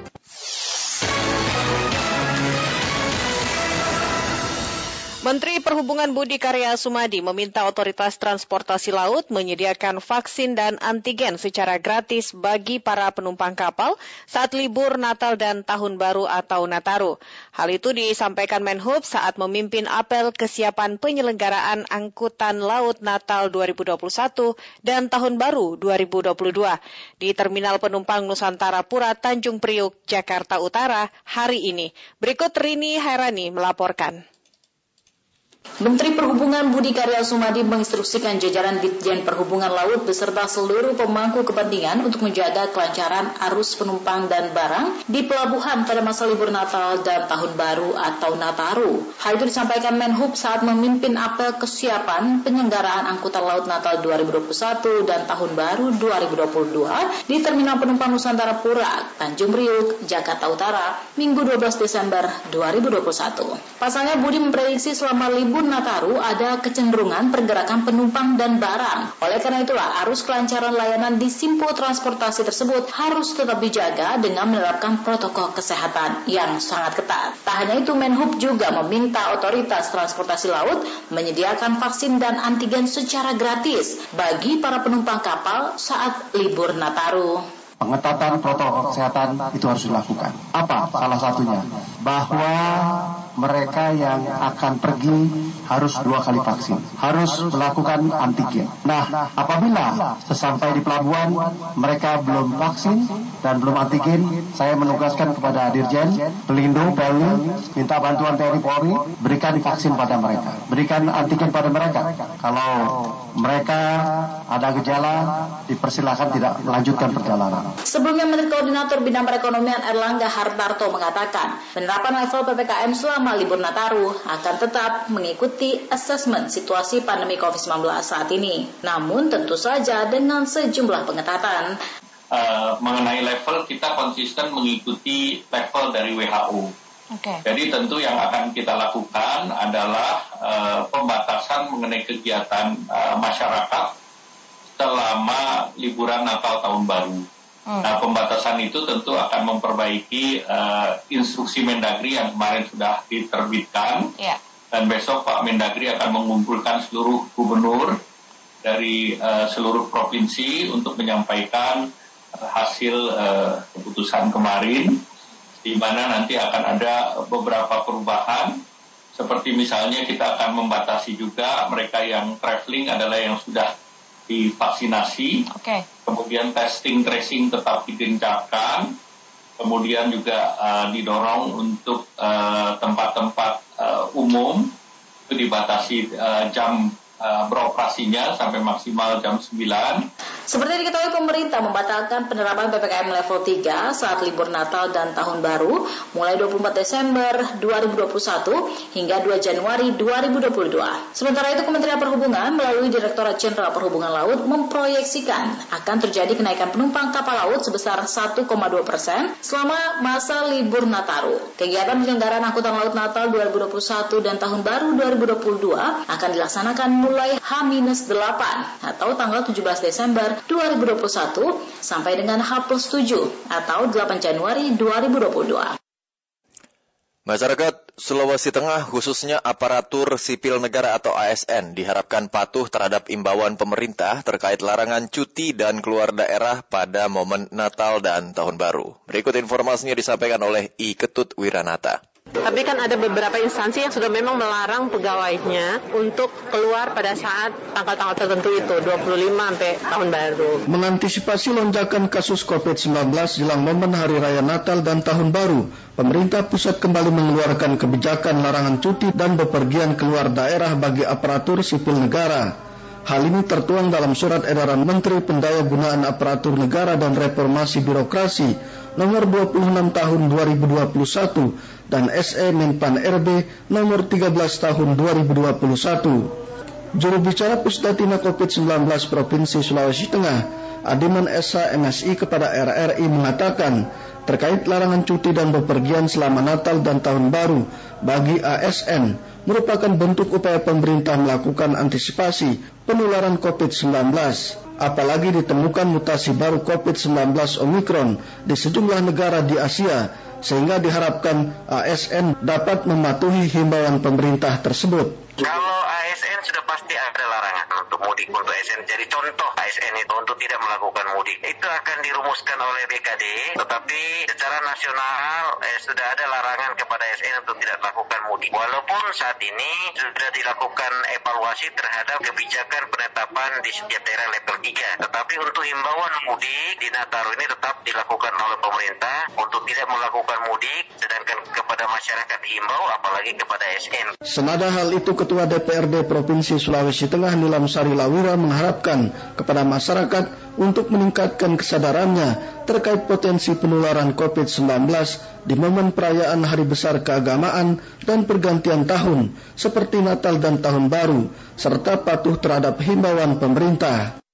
Menteri Perhubungan Budi Karya Sumadi meminta otoritas transportasi laut menyediakan vaksin dan antigen secara gratis bagi para penumpang kapal saat libur Natal dan Tahun Baru atau Nataru. Hal itu disampaikan Menhub saat memimpin apel kesiapan penyelenggaraan angkutan laut Natal 2021 dan Tahun Baru 2022 di Terminal Penumpang Nusantara Pura Tanjung Priuk, Jakarta Utara hari ini. Berikut Rini Hairani melaporkan. Menteri Perhubungan Budi Karya Sumadi menginstruksikan jajaran Ditjen Perhubungan Laut beserta seluruh pemangku kepentingan untuk menjaga kelancaran arus penumpang dan barang di pelabuhan pada masa libur Natal dan Tahun Baru atau Nataru. Hal itu disampaikan Menhub saat memimpin apel kesiapan penyelenggaraan angkutan laut Natal 2021 dan Tahun Baru 2022 di Terminal Penumpang Nusantara Pura, Tanjung Priuk, Jakarta Utara, Minggu 12 Desember 2021. Pasalnya Budi memprediksi selama libur Nataru ada kecenderungan pergerakan penumpang dan barang. Oleh karena itulah, arus kelancaran layanan di simpul transportasi tersebut harus tetap dijaga dengan menerapkan protokol kesehatan yang sangat ketat. Tak hanya itu, Menhub juga meminta otoritas transportasi laut menyediakan vaksin dan antigen secara gratis bagi para penumpang kapal saat libur Nataru pengetatan protokol kesehatan itu harus dilakukan. Apa salah satunya? Bahwa mereka yang akan pergi harus dua kali vaksin, harus melakukan antigen. Nah, apabila sesampai di pelabuhan mereka belum vaksin dan belum antigen, saya menugaskan kepada Dirjen, Pelindo, Pelni, minta bantuan TNI Polri, berikan vaksin pada mereka, berikan antigen pada mereka. Kalau mereka ada gejala, dipersilakan tidak melanjutkan perjalanan. Sebelumnya Menteri Koordinator Bidang Perekonomian Erlangga Hartarto mengatakan, penerapan level PPKM selama libur Nataru akan tetap mengikuti asesmen situasi pandemi COVID-19 saat ini. Namun tentu saja dengan sejumlah pengetatan. Uh, mengenai level kita konsisten mengikuti level dari WHO. Okay. Jadi tentu yang akan kita lakukan adalah uh, pembatasan mengenai kegiatan uh, masyarakat selama liburan Natal tahun baru. Hmm. Nah, pembatasan itu tentu akan memperbaiki uh, instruksi Mendagri yang kemarin sudah diterbitkan. Yeah. Dan besok Pak Mendagri akan mengumpulkan seluruh gubernur dari uh, seluruh provinsi untuk menyampaikan uh, hasil uh, keputusan kemarin, di mana nanti akan ada beberapa perubahan. Seperti misalnya kita akan membatasi juga mereka yang traveling adalah yang sudah divaksinasi, okay. kemudian testing tracing tetap digencarkan, kemudian juga uh, didorong untuk eh, tempat-tempat uh, uh, umum itu dibatasi uh, jam uh, beroperasinya sampai maksimal jam 9 seperti diketahui pemerintah membatalkan penerapan PPKM level 3 saat libur Natal dan Tahun Baru mulai 24 Desember 2021 hingga 2 Januari 2022. Sementara itu Kementerian Perhubungan melalui Direktorat Jenderal Perhubungan Laut memproyeksikan akan terjadi kenaikan penumpang kapal laut sebesar 1,2 persen selama masa libur Nataru. Kegiatan penyelenggaraan angkutan laut Natal 2021 dan Tahun Baru 2022 akan dilaksanakan mulai H-8 atau tanggal 17 Desember 2021 sampai dengan H plus 7 atau 8 Januari 2022. Masyarakat Sulawesi Tengah khususnya aparatur sipil negara atau ASN diharapkan patuh terhadap imbauan pemerintah terkait larangan cuti dan keluar daerah pada momen Natal dan Tahun Baru. Berikut informasinya disampaikan oleh I Ketut Wiranata. Tapi kan ada beberapa instansi yang sudah memang melarang pegawainya untuk keluar pada saat tanggal-tanggal tertentu itu, 25 sampai tahun baru. Mengantisipasi lonjakan kasus COVID-19 jelang momen Hari Raya Natal dan Tahun Baru, pemerintah pusat kembali mengeluarkan kebijakan larangan cuti dan bepergian keluar daerah bagi aparatur sipil negara. Hal ini tertuang dalam surat edaran Menteri Pendaya Gunaan Aparatur Negara dan Reformasi Birokrasi nomor 26 tahun 2021 dan SE Menpan RB nomor 13 tahun 2021. Juru bicara Pusdatina COVID-19 Provinsi Sulawesi Tengah, Adiman Esa MSI kepada RRI mengatakan terkait larangan cuti dan bepergian selama Natal dan Tahun Baru bagi ASN merupakan bentuk upaya pemerintah melakukan antisipasi penularan COVID-19. Apalagi ditemukan mutasi baru COVID-19 Omikron di sejumlah negara di Asia, sehingga diharapkan ASN dapat mematuhi himbauan pemerintah tersebut. Kalau ASN sudah pasti ada untuk mudik untuk ASN. Jadi contoh ASN itu untuk tidak melakukan mudik. Itu akan dirumuskan oleh BKD, tetapi secara nasional eh, sudah ada larangan kepada ASN untuk tidak melakukan mudik. Walaupun saat ini sudah dilakukan evaluasi terhadap kebijakan penetapan di setiap daerah level 3. Tetapi untuk himbauan mudik di Nataru ini tetap dilakukan oleh pemerintah untuk tidak melakukan mudik, sedangkan kepada masyarakat himbau apalagi kepada ASN. Senada hal itu Ketua DPRD Provinsi Sulawesi Tengah Nilam Sari Lawira mengharapkan kepada masyarakat untuk meningkatkan kesadarannya terkait potensi penularan COVID-19 di momen perayaan hari besar keagamaan dan pergantian tahun seperti Natal dan Tahun Baru serta patuh terhadap himbauan pemerintah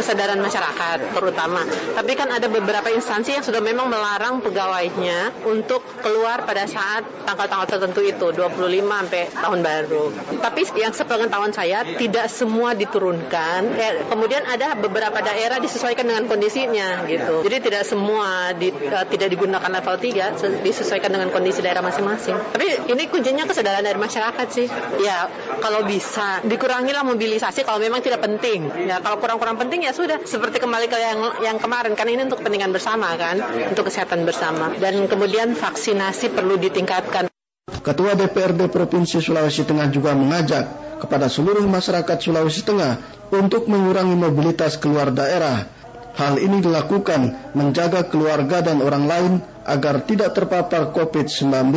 kesadaran masyarakat terutama. Tapi kan ada beberapa instansi yang sudah memang melarang pegawainya untuk keluar pada saat tanggal-tanggal tertentu itu 25 sampai tahun baru. Tapi yang sepengetahuan saya tidak semua diturunkan. Eh, kemudian ada beberapa daerah disesuaikan dengan kondisinya gitu. Jadi tidak semua di, uh, tidak digunakan level 3 disesuaikan dengan kondisi daerah masing-masing. Tapi ini kuncinya kesadaran dari masyarakat sih. Ya kalau bisa dikurangilah mobilisasi kalau memang tidak penting. Ya kalau kurang-kurang penting penting ya sudah seperti kembali ke yang yang kemarin kan ini untuk kepentingan bersama kan untuk kesehatan bersama dan kemudian vaksinasi perlu ditingkatkan. Ketua DPRD Provinsi Sulawesi Tengah juga mengajak kepada seluruh masyarakat Sulawesi Tengah untuk mengurangi mobilitas keluar daerah. Hal ini dilakukan menjaga keluarga dan orang lain agar tidak terpapar COVID-19.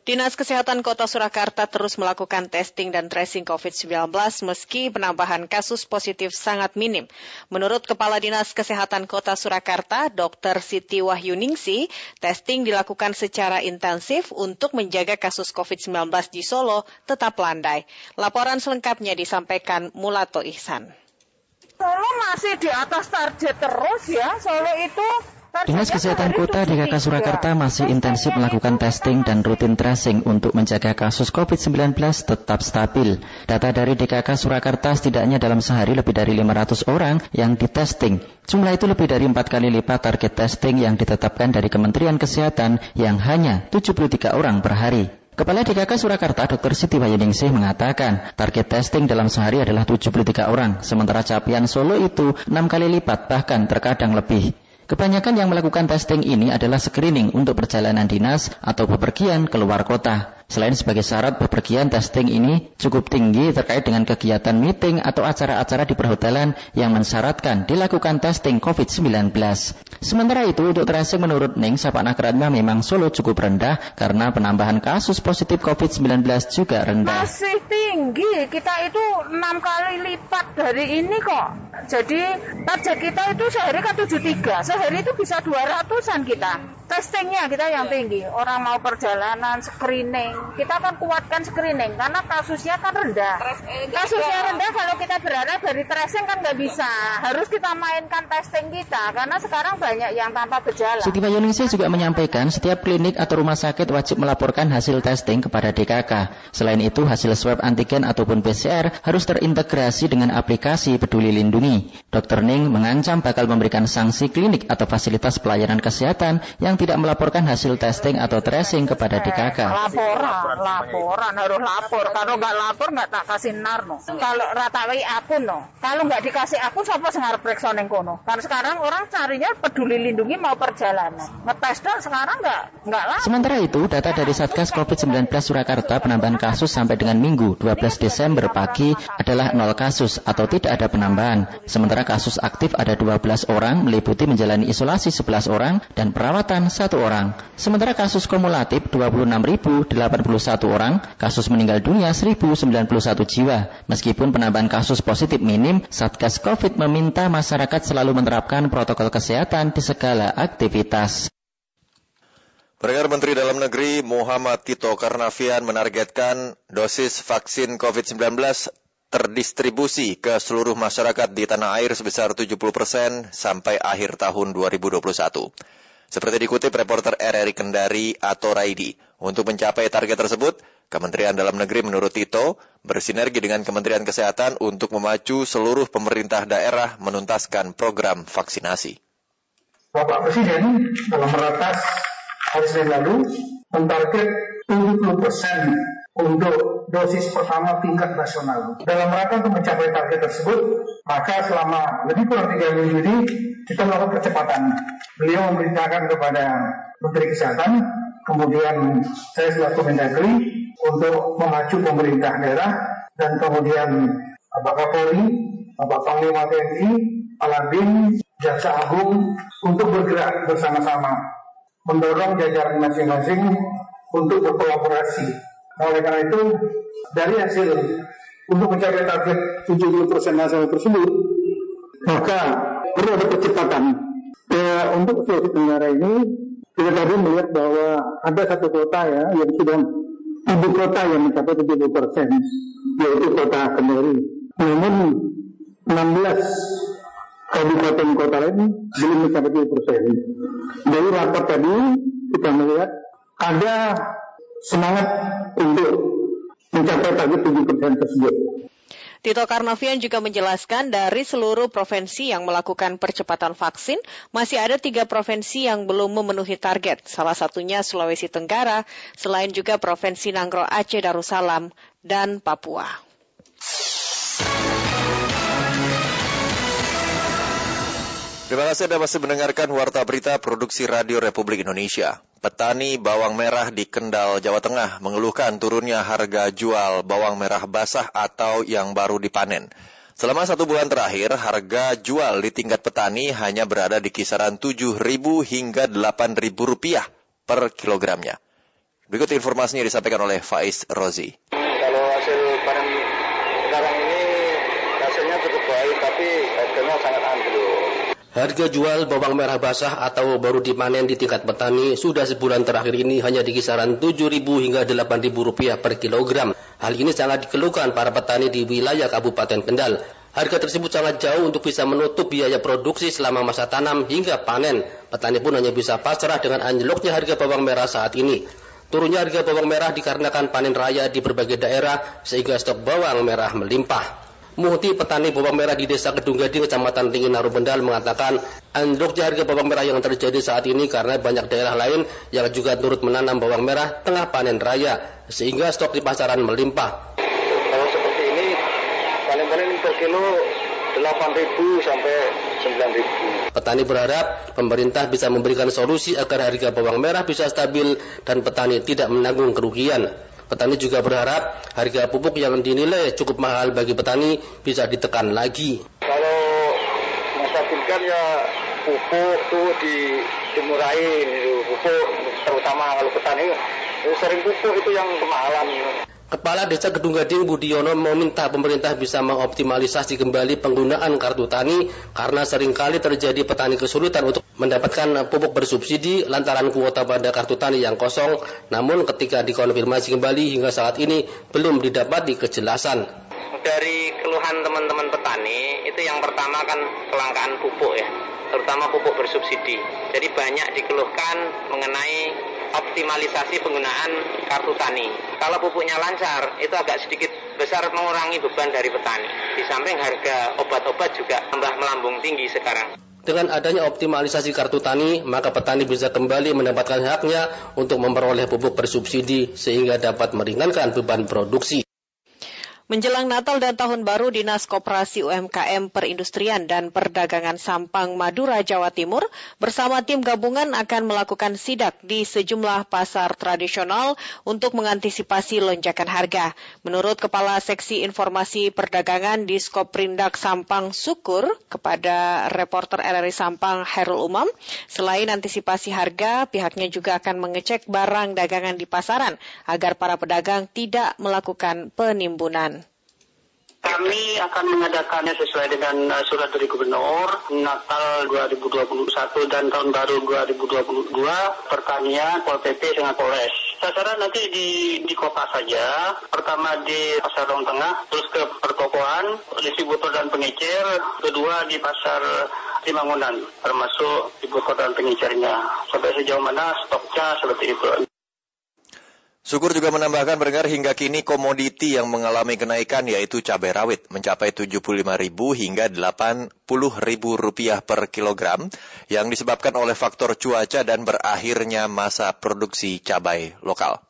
Dinas Kesehatan Kota Surakarta terus melakukan testing dan tracing COVID-19 meski penambahan kasus positif sangat minim. Menurut Kepala Dinas Kesehatan Kota Surakarta, Dr. Siti Wahyuningsi, testing dilakukan secara intensif untuk menjaga kasus COVID-19 di Solo tetap landai. Laporan selengkapnya disampaikan Mulato Ihsan. Solo masih di atas target terus ya. Solo itu Dinas Kesehatan Kota DKK Surakarta masih intensif melakukan testing dan rutin tracing untuk menjaga kasus COVID-19 tetap stabil. Data dari DKK Surakarta setidaknya dalam sehari lebih dari 500 orang yang ditesting. Jumlah itu lebih dari empat kali lipat target testing yang ditetapkan dari Kementerian Kesehatan yang hanya 73 orang per hari. Kepala DKK Surakarta Dr. Siti Wahyuningsih mengatakan target testing dalam sehari adalah 73 orang, sementara capaian Solo itu 6 kali lipat bahkan terkadang lebih. Kebanyakan yang melakukan testing ini adalah screening untuk perjalanan dinas atau bepergian keluar kota. Selain sebagai syarat bepergian testing ini cukup tinggi terkait dengan kegiatan meeting atau acara-acara di perhotelan yang mensyaratkan dilakukan testing COVID-19. Sementara itu untuk tracing menurut Ning Sapanakratma memang Solo cukup rendah karena penambahan kasus positif COVID-19 juga rendah. Masih tinggi, kita itu enam kali lipat dari ini kok. Jadi target kita itu sehari kan 73, sehari itu bisa 200-an kita. Testingnya kita yang tinggi, orang mau perjalanan, screening, kita akan kuatkan screening karena kasusnya kan rendah. Kasusnya rendah kalau kita berharap dari tracing kan nggak bisa. Harus kita mainkan testing kita karena sekarang banyak yang tanpa gejala. Siti Bayuningsih juga menyampaikan setiap klinik atau rumah sakit wajib melaporkan hasil testing kepada DKK. Selain itu hasil swab antigen ataupun PCR harus terintegrasi dengan aplikasi Peduli Lindungi. Dr. Ning mengancam bakal memberikan sanksi klinik atau fasilitas pelayanan kesehatan yang tidak melaporkan hasil testing atau tracing kepada DKK. Laporan laporan harus lapor. Kalau nggak lapor nggak tak kasih narno kalau ratawai akun no. Kalau nggak dikasih akun siapa sing arep periksa ning kono? Karena sekarang orang carinya peduli lindungi mau perjalanan. Ngetes dong sekarang nggak nggak lapor. Sementara itu data dari Satgas COVID-19 Surakarta penambahan kasus sampai dengan Minggu 12 Desember pagi adalah nol kasus atau tidak ada penambahan. Sementara kasus aktif ada 12 orang meliputi menjalani isolasi 11 orang dan perawatan satu orang sementara kasus kumulatif 26.800 81 orang, kasus meninggal dunia 1091 jiwa. Meskipun penambahan kasus positif minim, Satgas COVID meminta masyarakat selalu menerapkan protokol kesehatan di segala aktivitas. Pendengar Menteri Dalam Negeri Muhammad Tito Karnavian menargetkan dosis vaksin COVID-19 terdistribusi ke seluruh masyarakat di tanah air sebesar 70 persen sampai akhir tahun 2021. Seperti dikutip reporter RRI Kendari atau Raidi, untuk mencapai target tersebut, Kementerian Dalam Negeri menurut Tito bersinergi dengan Kementerian Kesehatan untuk memacu seluruh pemerintah daerah menuntaskan program vaksinasi. Bapak Presiden dalam meratas hari lalu mentarget 70 persen untuk dosis pertama tingkat nasional. Dalam rangka untuk mencapai target tersebut, maka selama lebih kurang tiga minggu ini kita melakukan percepatan. Beliau memerintahkan kepada Menteri Kesehatan, kemudian saya selaku Mendagri untuk memacu pemerintah daerah dan kemudian Bapak Kapolri, Bapak Panglima TNI, Kepala BIN, Jaksa Agung untuk bergerak bersama-sama mendorong jajaran masing-masing untuk berkolaborasi. Oleh karena itu, dari hasil untuk mencapai target 70% nasional tersebut, maka perlu ada percepatan. Ya, untuk Sulawesi Tenggara ini, kita tadi melihat bahwa ada satu kota ya yang sudah ibu kota yang mencapai 70 persen, yaitu kota Kendari. Namun 16 kabupaten kota lain belum mencapai 70 persen. Dari rapat tadi kita melihat ada semangat untuk mencapai target 7 persen tersebut. Tito Karnavian juga menjelaskan dari seluruh provinsi yang melakukan percepatan vaksin, masih ada tiga provinsi yang belum memenuhi target, salah satunya Sulawesi Tenggara, selain juga Provinsi Nanggro Aceh Darussalam dan Papua. Terima kasih Anda masih mendengarkan Warta Berita Produksi Radio Republik Indonesia. Petani bawang merah di Kendal, Jawa Tengah mengeluhkan turunnya harga jual bawang merah basah atau yang baru dipanen. Selama satu bulan terakhir, harga jual di tingkat petani hanya berada di kisaran Rp7.000 hingga Rp8.000 per kilogramnya. Berikut informasinya disampaikan oleh Faiz Rozi. Kalau hasil panen sekarang ini hasilnya cukup baik, tapi harganya sangat anjlok. Harga jual bawang merah basah atau baru dipanen di tingkat petani sudah sebulan terakhir ini hanya di kisaran Rp7.000 hingga Rp8.000 per kilogram. Hal ini sangat dikeluhkan para petani di wilayah Kabupaten Kendal. Harga tersebut sangat jauh untuk bisa menutup biaya produksi selama masa tanam hingga panen. Petani pun hanya bisa pasrah dengan anjloknya harga bawang merah saat ini. Turunnya harga bawang merah dikarenakan panen raya di berbagai daerah sehingga stok bawang merah melimpah. Muhti petani bawang merah di Desa Kedung Gading, Kecamatan Tinggi Narubendal mengatakan anjloknya harga bawang merah yang terjadi saat ini karena banyak daerah lain yang juga turut menanam bawang merah tengah panen raya sehingga stok di pasaran melimpah. Kalau seperti ini paling-paling per kilo 8.000 sampai 9.000. Petani berharap pemerintah bisa memberikan solusi agar harga bawang merah bisa stabil dan petani tidak menanggung kerugian. Petani juga berharap harga pupuk yang dinilai cukup mahal bagi petani bisa ditekan lagi. Kalau menstabilkan ya pupuk tuh di dimurahin pupuk terutama kalau petani sering pupuk itu yang kemahalan. Kepala Desa Gedung Gading Budiono meminta pemerintah bisa mengoptimalisasi kembali penggunaan kartu tani karena sering kali terjadi petani kesulitan untuk mendapatkan pupuk bersubsidi lantaran kuota pada kartu tani yang kosong. Namun ketika dikonfirmasi kembali hingga saat ini belum didapati kejelasan. Dari keluhan teman-teman petani itu yang pertama kan kelangkaan pupuk ya, terutama pupuk bersubsidi. Jadi banyak dikeluhkan mengenai optimalisasi penggunaan kartu tani. Kalau pupuknya lancar, itu agak sedikit besar mengurangi beban dari petani. Di samping harga obat-obat juga tambah melambung tinggi sekarang. Dengan adanya optimalisasi kartu tani, maka petani bisa kembali mendapatkan haknya untuk memperoleh pupuk bersubsidi sehingga dapat meringankan beban produksi. Menjelang Natal dan Tahun Baru, Dinas Koperasi UMKM Perindustrian dan Perdagangan Sampang Madura, Jawa Timur bersama tim gabungan akan melakukan sidak di sejumlah pasar tradisional untuk mengantisipasi lonjakan harga. Menurut Kepala Seksi Informasi Perdagangan di Skoprindak Sampang Sukur kepada reporter RRI Sampang Herul Umam, selain antisipasi harga, pihaknya juga akan mengecek barang dagangan di pasaran agar para pedagang tidak melakukan penimbunan. Kami akan mengadakannya sesuai dengan uh, surat dari Gubernur Natal 2021 dan Tahun Baru 2022 pertanian, Pol PP dengan Polres. Sasaran nanti di, di kota saja. Pertama di Pasar Dong Tengah, terus ke pertokoan, distributor dan pengecer. Kedua di Pasar Limangunan, termasuk distributor dan pengecernya. Sampai sejauh mana stoknya seperti itu. Syukur juga menambahkan berdengar hingga kini komoditi yang mengalami kenaikan yaitu cabai rawit mencapai Rp75.000 hingga Rp80.000 per kilogram yang disebabkan oleh faktor cuaca dan berakhirnya masa produksi cabai lokal.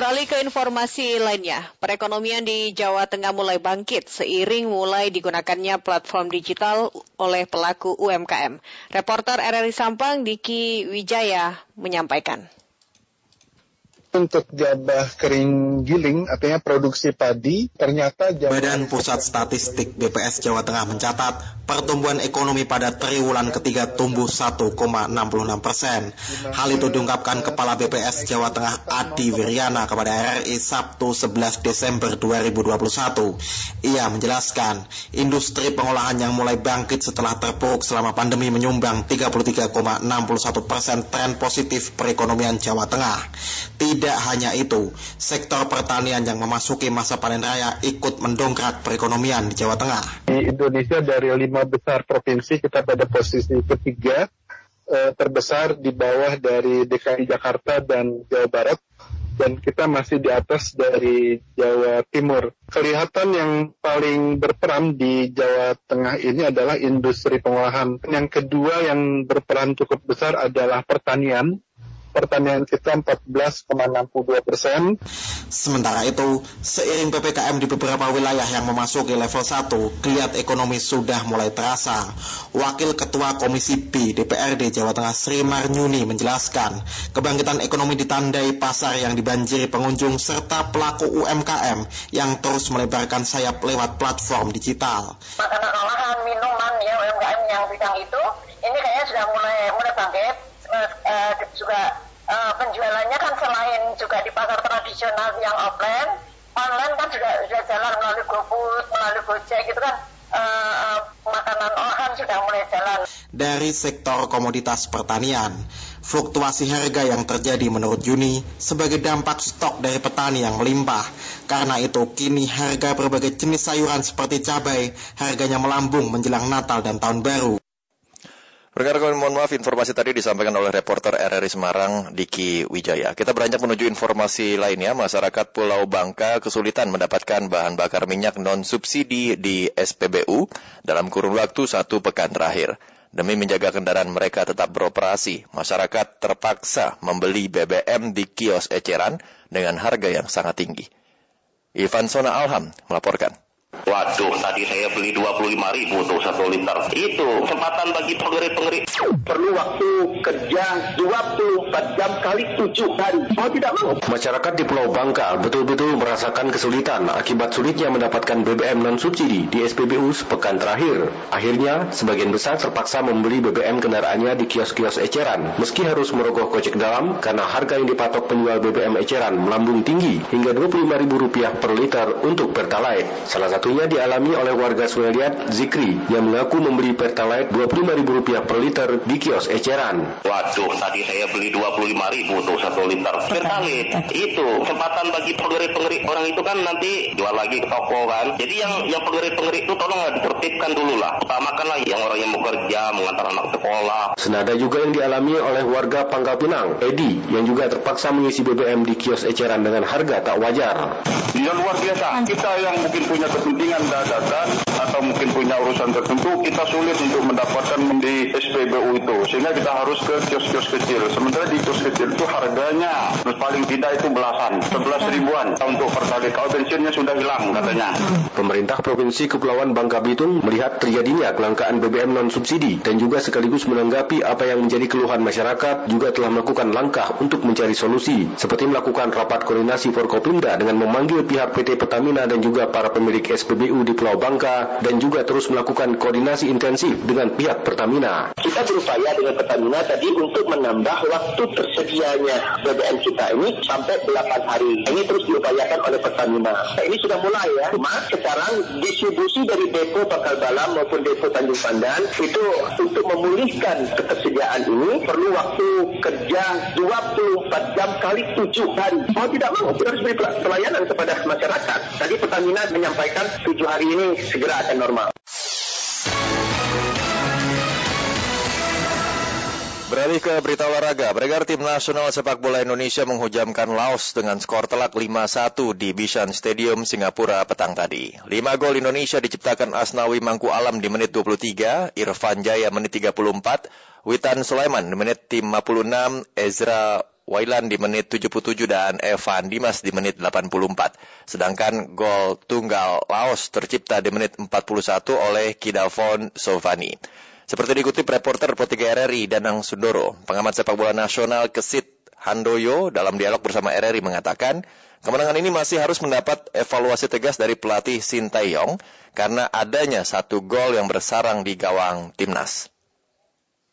Beralih ke informasi lainnya, perekonomian di Jawa Tengah mulai bangkit seiring mulai digunakannya platform digital oleh pelaku UMKM. Reporter RRI Sampang Diki Wijaya menyampaikan untuk gabah kering giling, artinya produksi padi, ternyata Badan Pusat Statistik BPS Jawa Tengah mencatat pertumbuhan ekonomi pada triwulan ketiga tumbuh 1,66 persen. Hal itu diungkapkan Kepala BPS Jawa Tengah Adi Wiryana kepada RRI Sabtu 11 Desember 2021. Ia menjelaskan, industri pengolahan yang mulai bangkit setelah terpuruk selama pandemi menyumbang 33,61 persen tren positif perekonomian Jawa Tengah. Tidak tidak hanya itu, sektor pertanian yang memasuki masa panen raya ikut mendongkrak perekonomian di Jawa Tengah. Di Indonesia dari lima besar provinsi kita pada posisi ketiga, eh, terbesar di bawah dari DKI Jakarta dan Jawa Barat dan kita masih di atas dari Jawa Timur. Kelihatan yang paling berperan di Jawa Tengah ini adalah industri pengolahan. Yang kedua yang berperan cukup besar adalah pertanian pertanian kita 14,62 persen. Sementara itu, seiring PPKM di beberapa wilayah yang memasuki level 1, kelihat ekonomi sudah mulai terasa. Wakil Ketua Komisi B DPRD Jawa Tengah Sri Marnyuni menjelaskan, kebangkitan ekonomi ditandai pasar yang dibanjiri pengunjung serta pelaku UMKM yang terus melebarkan sayap lewat platform digital. Makanan olahan, minuman, ya UMKM yang bidang itu, ini kayaknya sudah mulai mulai bangkit uh, juga uh, penjualannya kan selain juga di pasar tradisional yang offline, online kan juga sudah jalan melalui GoFood, melalui Gojek gitu kan. Uh, makanan olahan sudah mulai jalan. Dari sektor komoditas pertanian, fluktuasi harga yang terjadi menurut Juni sebagai dampak stok dari petani yang melimpah. Karena itu, kini harga berbagai jenis sayuran seperti cabai harganya melambung menjelang Natal dan Tahun Baru. Rekan-rekan mohon maaf informasi tadi disampaikan oleh reporter RRI Semarang Diki Wijaya. Kita beranjak menuju informasi lainnya. Masyarakat Pulau Bangka kesulitan mendapatkan bahan bakar minyak non subsidi di SPBU dalam kurun waktu satu pekan terakhir. Demi menjaga kendaraan mereka tetap beroperasi, masyarakat terpaksa membeli BBM di kios eceran dengan harga yang sangat tinggi. Ivan Sona Alham melaporkan. Waduh, tadi saya beli 25 ribu tuh satu liter. Itu kesempatan bagi pengerit-pengerit. Perlu waktu kerja 24 jam kali 7 hari. Mau tidak mau. Masyarakat di Pulau Bangka betul-betul merasakan kesulitan akibat sulitnya mendapatkan BBM non-subsidi di SPBU sepekan terakhir. Akhirnya, sebagian besar terpaksa membeli BBM kendaraannya di kios-kios eceran. Meski harus merogoh kocek dalam karena harga yang dipatok penjual BBM eceran melambung tinggi hingga Rp25.000 per liter untuk Pertalite. Salah satu Satunya dialami oleh warga Sungai Liat, Zikri, yang mengaku membeli Pertalite Rp25.000 per liter di kios eceran. Waduh, tadi saya beli Rp25.000 tuh satu liter. Pertalite, itu kesempatan bagi pengerit-pengerit orang itu kan nanti jual lagi ke toko kan. Jadi yang yang pengerit-pengerit itu tolong ditertibkan dulu lah. Utamakanlah yang orang yang mau kerja, mengantar anak sekolah. Senada juga yang dialami oleh warga Pangkal Pinang, Edi, yang juga terpaksa mengisi BBM di kios eceran dengan harga tak wajar. Dia luar biasa. Kita yang mungkin punya kepentingan dadakan atau mungkin punya urusan tertentu, kita sulit untuk mendapatkan di SPBU itu. Sehingga kita harus ke kios-kios kecil. Sementara di kios kecil itu harganya paling tidak itu belasan, sebelas ribuan untuk per kali. Kalau bensinnya sudah hilang katanya. Pemerintah Provinsi Kepulauan Bangka Belitung melihat terjadinya kelangkaan BBM non subsidi dan juga sekaligus menanggapi apa yang menjadi keluhan masyarakat juga telah melakukan langkah untuk mencari solusi seperti melakukan rapat koordinasi Forkopimda dengan memanggil pihak PT Pertamina dan juga para pemilik SPBU di Pulau Bangka dan juga terus melakukan koordinasi intensif dengan pihak Pertamina. Kita berupaya dengan Pertamina tadi untuk menambah waktu tersedianya BBM kita ini sampai 8 hari. Ini terus diupayakan oleh Pertamina. Nah, ini sudah mulai ya. Cuma sekarang distribusi dari depo Pangkal Balam maupun depo Tanjung Pandan itu untuk memulihkan ketersediaan ini perlu waktu kerja 24 jam kali 7 hari. Mau tidak mau kita harus beri pelayanan kepada masyarakat. Tadi Pertamina menyampaikan 7 hari ini segera akan normal. Beralih ke berita olahraga, beredar tim nasional sepak bola Indonesia menghujamkan Laos dengan skor telak 5-1 di Bishan Stadium, Singapura petang tadi. Lima gol Indonesia diciptakan Asnawi Mangku Alam di menit 23, Irfan Jaya menit 34, Witan Sulaiman di menit 56, Ezra Wailan di menit 77 dan Evan Dimas di menit 84. Sedangkan gol tunggal Laos tercipta di menit 41 oleh Kidavon Sovani. Seperti dikutip reporter Pro 3 RRI Danang Sundoro, pengamat sepak bola nasional Kesit Handoyo dalam dialog bersama RRI mengatakan, kemenangan ini masih harus mendapat evaluasi tegas dari pelatih Sintayong karena adanya satu gol yang bersarang di gawang timnas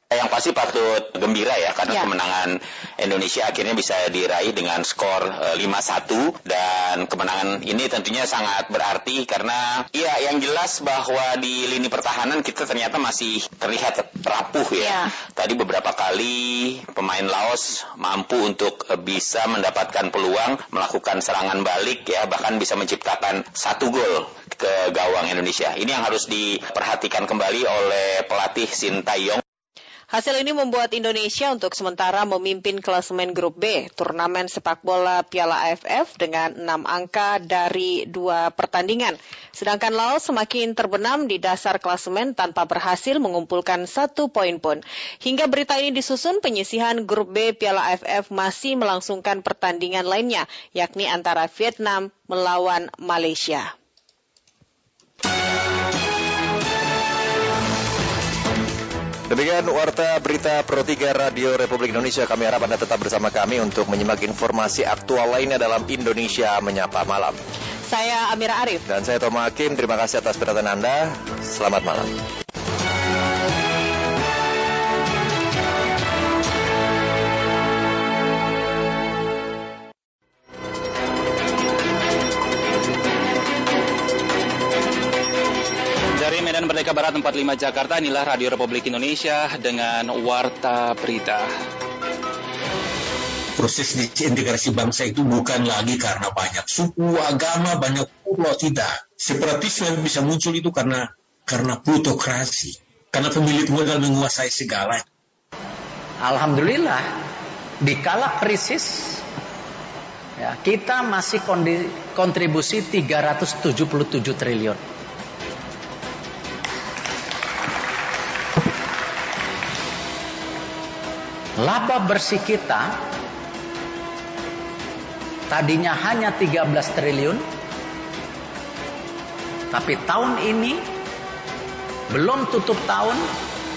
yang pasti patut gembira ya karena ya. kemenangan Indonesia akhirnya bisa diraih dengan skor e, eh, 5-1 dan kemenangan ini tentunya sangat berarti karena ya yang jelas bahwa di lini pertahanan kita ternyata masih terlihat rapuh ya. ya. Tadi beberapa kali pemain Laos mampu untuk bisa mendapatkan peluang melakukan serangan balik ya bahkan bisa menciptakan satu gol ke gawang Indonesia. Ini yang harus diperhatikan kembali oleh pelatih Sintayong. Hasil ini membuat Indonesia untuk sementara memimpin klasemen grup B turnamen sepak bola Piala AFF dengan 6 angka dari dua pertandingan. Sedangkan Laos semakin terbenam di dasar klasemen tanpa berhasil mengumpulkan satu poin pun. Hingga berita ini disusun, penyisihan grup B Piala AFF masih melangsungkan pertandingan lainnya, yakni antara Vietnam melawan Malaysia. Demikian Warta Berita Pro 3 Radio Republik Indonesia. Kami harap Anda tetap bersama kami untuk menyimak informasi aktual lainnya dalam Indonesia Menyapa Malam. Saya Amira Arif. Dan saya Toma Hakim. Terima kasih atas perhatian Anda. Selamat malam. Medan Merdeka Barat 45 Jakarta, inilah Radio Republik Indonesia dengan Warta Berita. Proses integrasi bangsa itu bukan lagi karena banyak suku, agama, banyak pulau, tidak. Separatisme bisa muncul itu karena karena plutokrasi, karena pemilik modal menguasai segala. Alhamdulillah, di kala krisis ya, kita masih kontribusi 377 triliun. Laba bersih kita tadinya hanya 13 triliun tapi tahun ini belum tutup tahun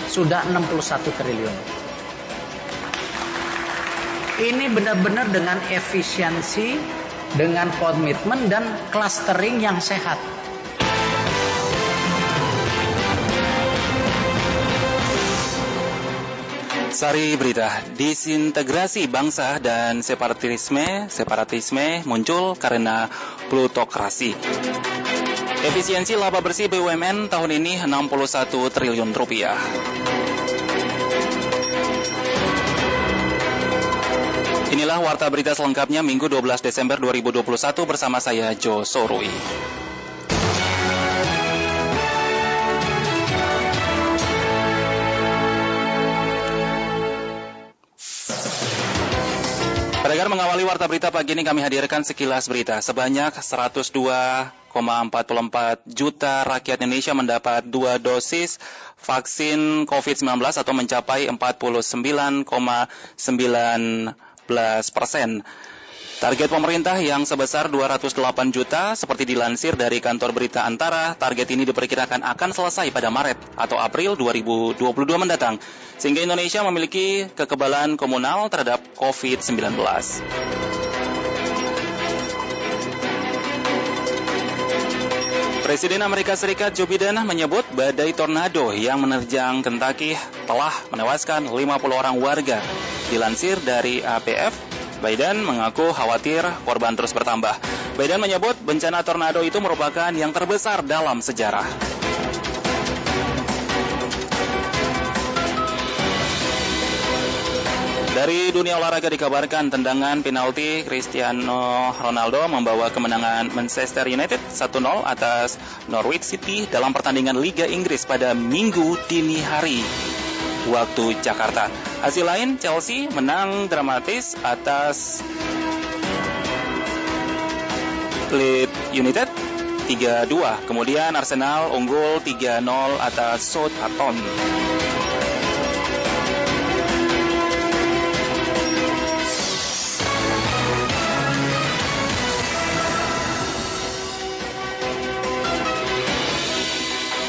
sudah 61 triliun. Ini benar-benar dengan efisiensi dengan komitmen dan clustering yang sehat Sari berita, disintegrasi bangsa dan separatisme, separatisme muncul karena plutokrasi. Efisiensi laba bersih BUMN tahun ini 61 triliun rupiah. Inilah warta berita selengkapnya Minggu 12 Desember 2021 bersama saya Jo Sorui. Pendengar mengawali warta berita pagi ini kami hadirkan sekilas berita. Sebanyak 102,44 juta rakyat Indonesia mendapat dua dosis vaksin COVID-19 atau mencapai 49,19 persen. Target pemerintah yang sebesar 208 juta seperti dilansir dari kantor berita Antara, target ini diperkirakan akan selesai pada Maret atau April 2022 mendatang, sehingga Indonesia memiliki kekebalan komunal terhadap COVID-19. Presiden Amerika Serikat Joe Biden menyebut badai tornado yang menerjang Kentucky telah menewaskan 50 orang warga. Dilansir dari APF, Biden mengaku khawatir korban terus bertambah. Biden menyebut bencana tornado itu merupakan yang terbesar dalam sejarah. Dari dunia olahraga dikabarkan tendangan penalti Cristiano Ronaldo membawa kemenangan Manchester United 1-0 atas Norwich City dalam pertandingan Liga Inggris pada Minggu dini hari waktu Jakarta. Hasil lain Chelsea menang dramatis atas Leeds United 3-2. Kemudian Arsenal unggul 3-0 atas Southampton.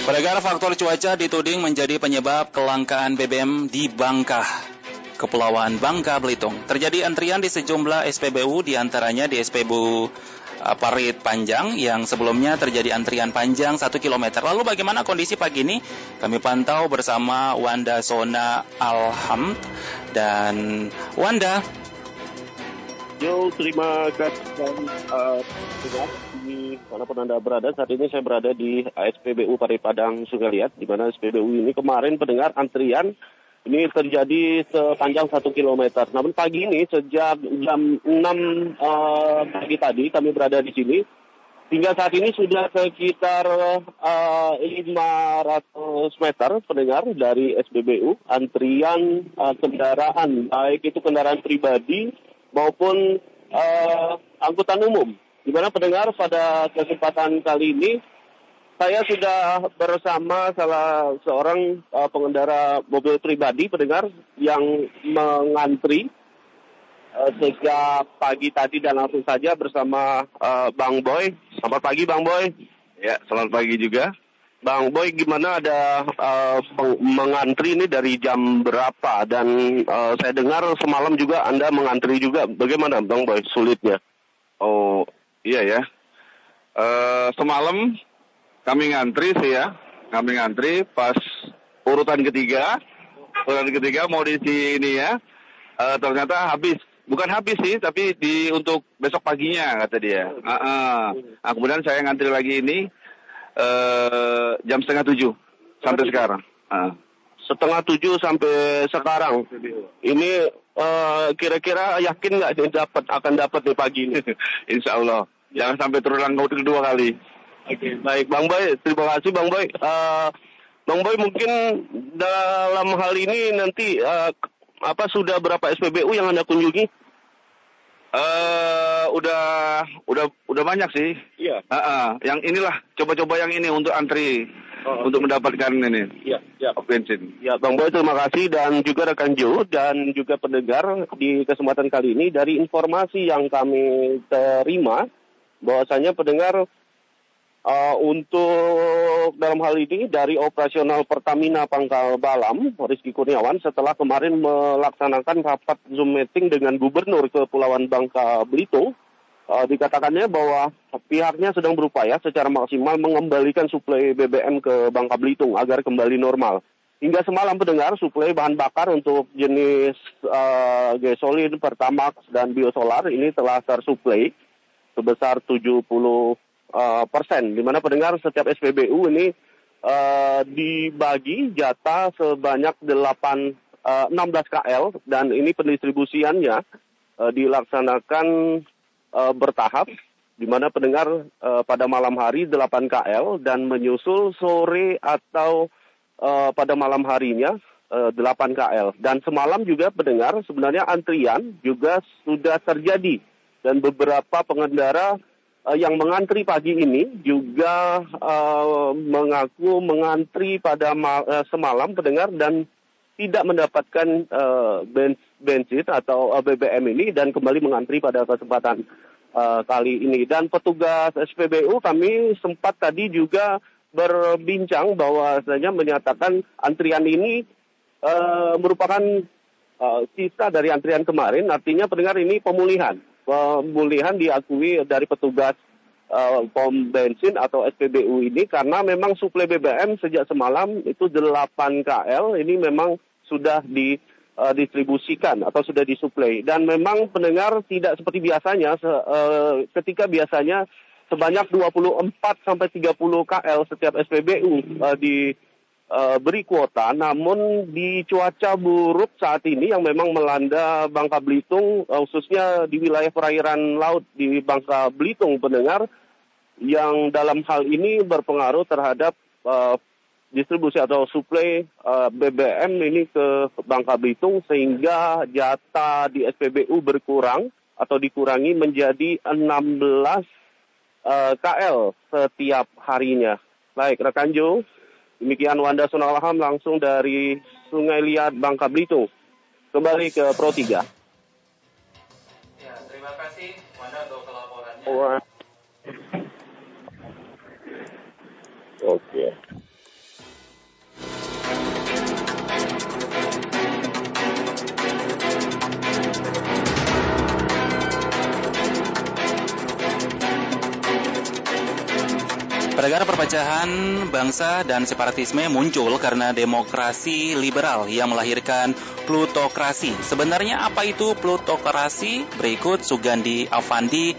Pendengar faktor cuaca dituding menjadi penyebab kelangkaan BBM di Bangka. Kepulauan Bangka Belitung. Terjadi antrian di sejumlah SPBU di antaranya di SPBU uh, Parit Panjang yang sebelumnya terjadi antrian panjang 1 km. Lalu bagaimana kondisi pagi ini? Kami pantau bersama Wanda Sona Alham dan Wanda. Yo, terima kasih. Uh, di mana pun Anda berada. Saat ini saya berada di SPBU Paripadang Sungai Liat, di mana SPBU ini kemarin pendengar antrian ini terjadi sepanjang satu kilometer. Namun pagi ini sejak jam 6 uh, pagi tadi kami berada di sini. Hingga saat ini sudah sekitar uh, 500 meter pendengar dari SPBU antrian uh, kendaraan baik itu kendaraan pribadi maupun uh, angkutan umum di mana pendengar pada kesempatan kali ini saya sudah bersama salah seorang uh, pengendara mobil pribadi pendengar yang mengantri uh, sejak pagi tadi dan langsung saja bersama uh, Bang Boy. Selamat pagi Bang Boy. Ya, selamat pagi juga. Bang Boy, gimana ada uh, mengantri ini dari jam berapa? Dan uh, saya dengar semalam juga Anda mengantri juga. Bagaimana Bang Boy sulitnya? Oh, Iya ya. Uh, semalam kami ngantri sih ya, kami ngantri pas urutan ketiga, urutan ketiga mau di sini ya, uh, ternyata habis. Bukan habis sih, tapi di untuk besok paginya kata dia. Uh, uh. Nah, kemudian saya ngantri lagi ini uh, jam setengah tujuh sampai sekarang. Uh. Setengah tujuh sampai sekarang. Ini uh, kira-kira yakin nggak dapat akan dapat di pagi ini? Insya Allah. Jangan sampai terulang kedua kali. Oke, okay. baik Bang Boy, terima kasih Bang Boy. Uh, Bang Boy mungkin dalam hal ini nanti uh, apa sudah berapa SPBU yang anda kunjungi? Uh, udah udah udah banyak sih. Iya. Uh, uh, yang inilah coba-coba yang ini untuk antri oh, untuk mendapatkan ini. Iya, iya. Bensin. Ya, Bang Boy terima kasih dan juga rekan Jo dan juga pendengar di kesempatan kali ini dari informasi yang kami terima bahwasanya pendengar uh, untuk dalam hal ini dari operasional Pertamina Pangkal Balam, Rizky Kurniawan, setelah kemarin melaksanakan rapat Zoom meeting dengan Gubernur Kepulauan Bangka Belitung, uh, dikatakannya bahwa pihaknya sedang berupaya secara maksimal mengembalikan suplai BBM ke Bangka Belitung agar kembali normal. Hingga semalam pendengar suplai bahan bakar untuk jenis uh, gasolin, pertamax, dan biosolar ini telah tersuplai sebesar 70 uh, persen, di mana pendengar setiap SPBU ini uh, dibagi jatah sebanyak 8, uh, 16 KL dan ini pendistribusiannya uh, dilaksanakan uh, bertahap di mana pendengar uh, pada malam hari 8 KL dan menyusul sore atau uh, pada malam harinya uh, 8 KL. Dan semalam juga pendengar sebenarnya antrian juga sudah terjadi dan beberapa pengendara yang mengantri pagi ini juga uh, mengaku mengantri pada uh, semalam pendengar dan tidak mendapatkan bensin atau BBM ini dan kembali mengantri pada kesempatan kali ini. Dan petugas SPBU kami sempat tadi juga berbincang bahwasanya menyatakan antrian ini uh, merupakan uh, sisa dari antrian kemarin. Artinya pendengar ini pemulihan pemulihan diakui dari petugas uh, pom bensin atau SPBU ini karena memang suplai BBM sejak semalam itu 8 KL ini memang sudah didistribusikan atau sudah disuplai. Dan memang pendengar tidak seperti biasanya se, uh, ketika biasanya sebanyak 24 sampai 30 KL setiap SPBU uh, di beri kuota, namun di cuaca buruk saat ini yang memang melanda Bangka Belitung, uh, khususnya di wilayah perairan laut di Bangka Belitung, pendengar, yang dalam hal ini berpengaruh terhadap uh, distribusi atau suplai uh, BBM ini ke Bangka Belitung sehingga jatah di SPBU berkurang atau dikurangi menjadi 16 uh, KL setiap harinya. Baik, rekan Jo, Demikian Wanda Sunalham langsung dari Sungai Liat, Bangka Belitung. Kembali ke Pro 3. Ya, terima kasih Wanda untuk laporannya. Oke. Okay. Pendengar perpecahan bangsa dan separatisme muncul karena demokrasi liberal yang melahirkan plutokrasi. Sebenarnya apa itu plutokrasi? Berikut Sugandi Avandi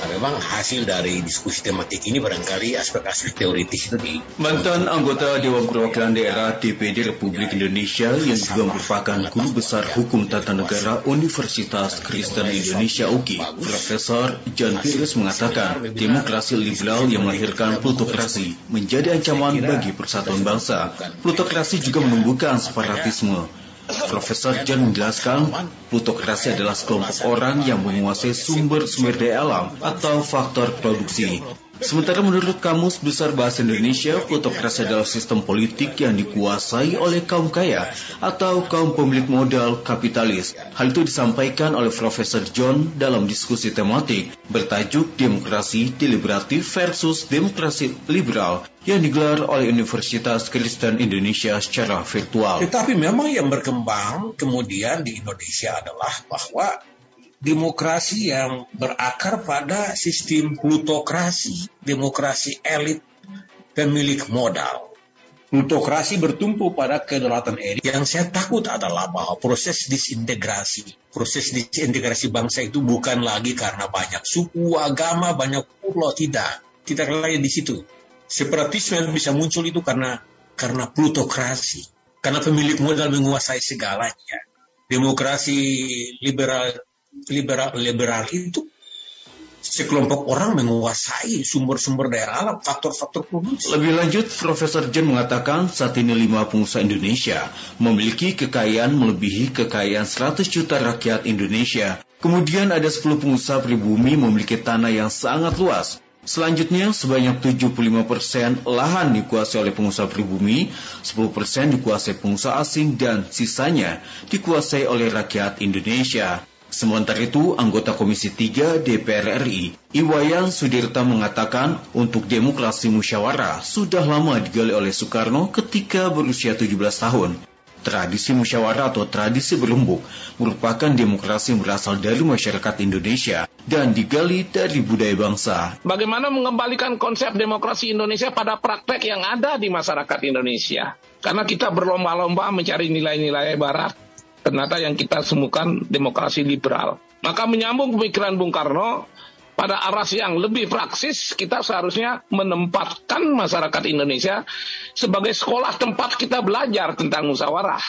laporkan memang hasil dari diskusi tematik ini barangkali aspek-aspek teoritis itu di mantan anggota Dewan Perwakilan Daerah DPD Republik Indonesia yang juga merupakan guru besar hukum tata negara Universitas Kristen Indonesia UKI, Profesor John Pires mengatakan demokrasi liberal yang melahirkan plutokrasi menjadi ancaman bagi persatuan bangsa. Plutokrasi juga menumbuhkan separatisme Profesor John menjelaskan, plutokrasi adalah sekelompok orang yang menguasai sumber-sumber daya alam atau faktor produksi. Sementara menurut Kamus Besar Bahasa Indonesia, plutokrasi adalah sistem politik yang dikuasai oleh kaum kaya atau kaum pemilik modal kapitalis. Hal itu disampaikan oleh Profesor John dalam diskusi tematik bertajuk Demokrasi Deliberatif versus Demokrasi Liberal yang digelar oleh Universitas Kristen Indonesia secara virtual. Tetapi memang yang berkembang kemudian di Indonesia adalah bahwa demokrasi yang berakar pada sistem plutokrasi, demokrasi elit pemilik modal. Plutokrasi bertumpu pada kedaulatan elit. Yang saya takut adalah bahwa proses disintegrasi, proses disintegrasi bangsa itu bukan lagi karena banyak suku, agama, banyak pulau, tidak. Tidak lagi di situ. Separatisme bisa muncul itu karena karena plutokrasi, karena pemilik modal menguasai segalanya. Demokrasi liberal liberal liberal itu sekelompok orang menguasai sumber-sumber daya alam, faktor-faktor produksi. Lebih lanjut, Profesor Jen mengatakan saat ini lima pengusaha Indonesia memiliki kekayaan melebihi kekayaan 100 juta rakyat Indonesia. Kemudian ada 10 pengusaha pribumi memiliki tanah yang sangat luas. Selanjutnya, sebanyak 75% lahan dikuasai oleh pengusaha pribumi, 10% dikuasai pengusaha asing, dan sisanya dikuasai oleh rakyat Indonesia. Sementara itu, anggota Komisi 3 DPR RI, Iwayan Sudirta mengatakan untuk demokrasi musyawarah sudah lama digali oleh Soekarno ketika berusia 17 tahun. Tradisi musyawarah atau tradisi berlumbuk merupakan demokrasi berasal dari masyarakat Indonesia dan digali dari budaya bangsa. Bagaimana mengembalikan konsep demokrasi Indonesia pada praktek yang ada di masyarakat Indonesia? Karena kita berlomba-lomba mencari nilai-nilai barat, ternyata yang kita semukan demokrasi liberal. Maka menyambung pemikiran Bung Karno, pada aras yang lebih praksis, kita seharusnya menempatkan masyarakat Indonesia sebagai sekolah tempat kita belajar tentang musyawarah,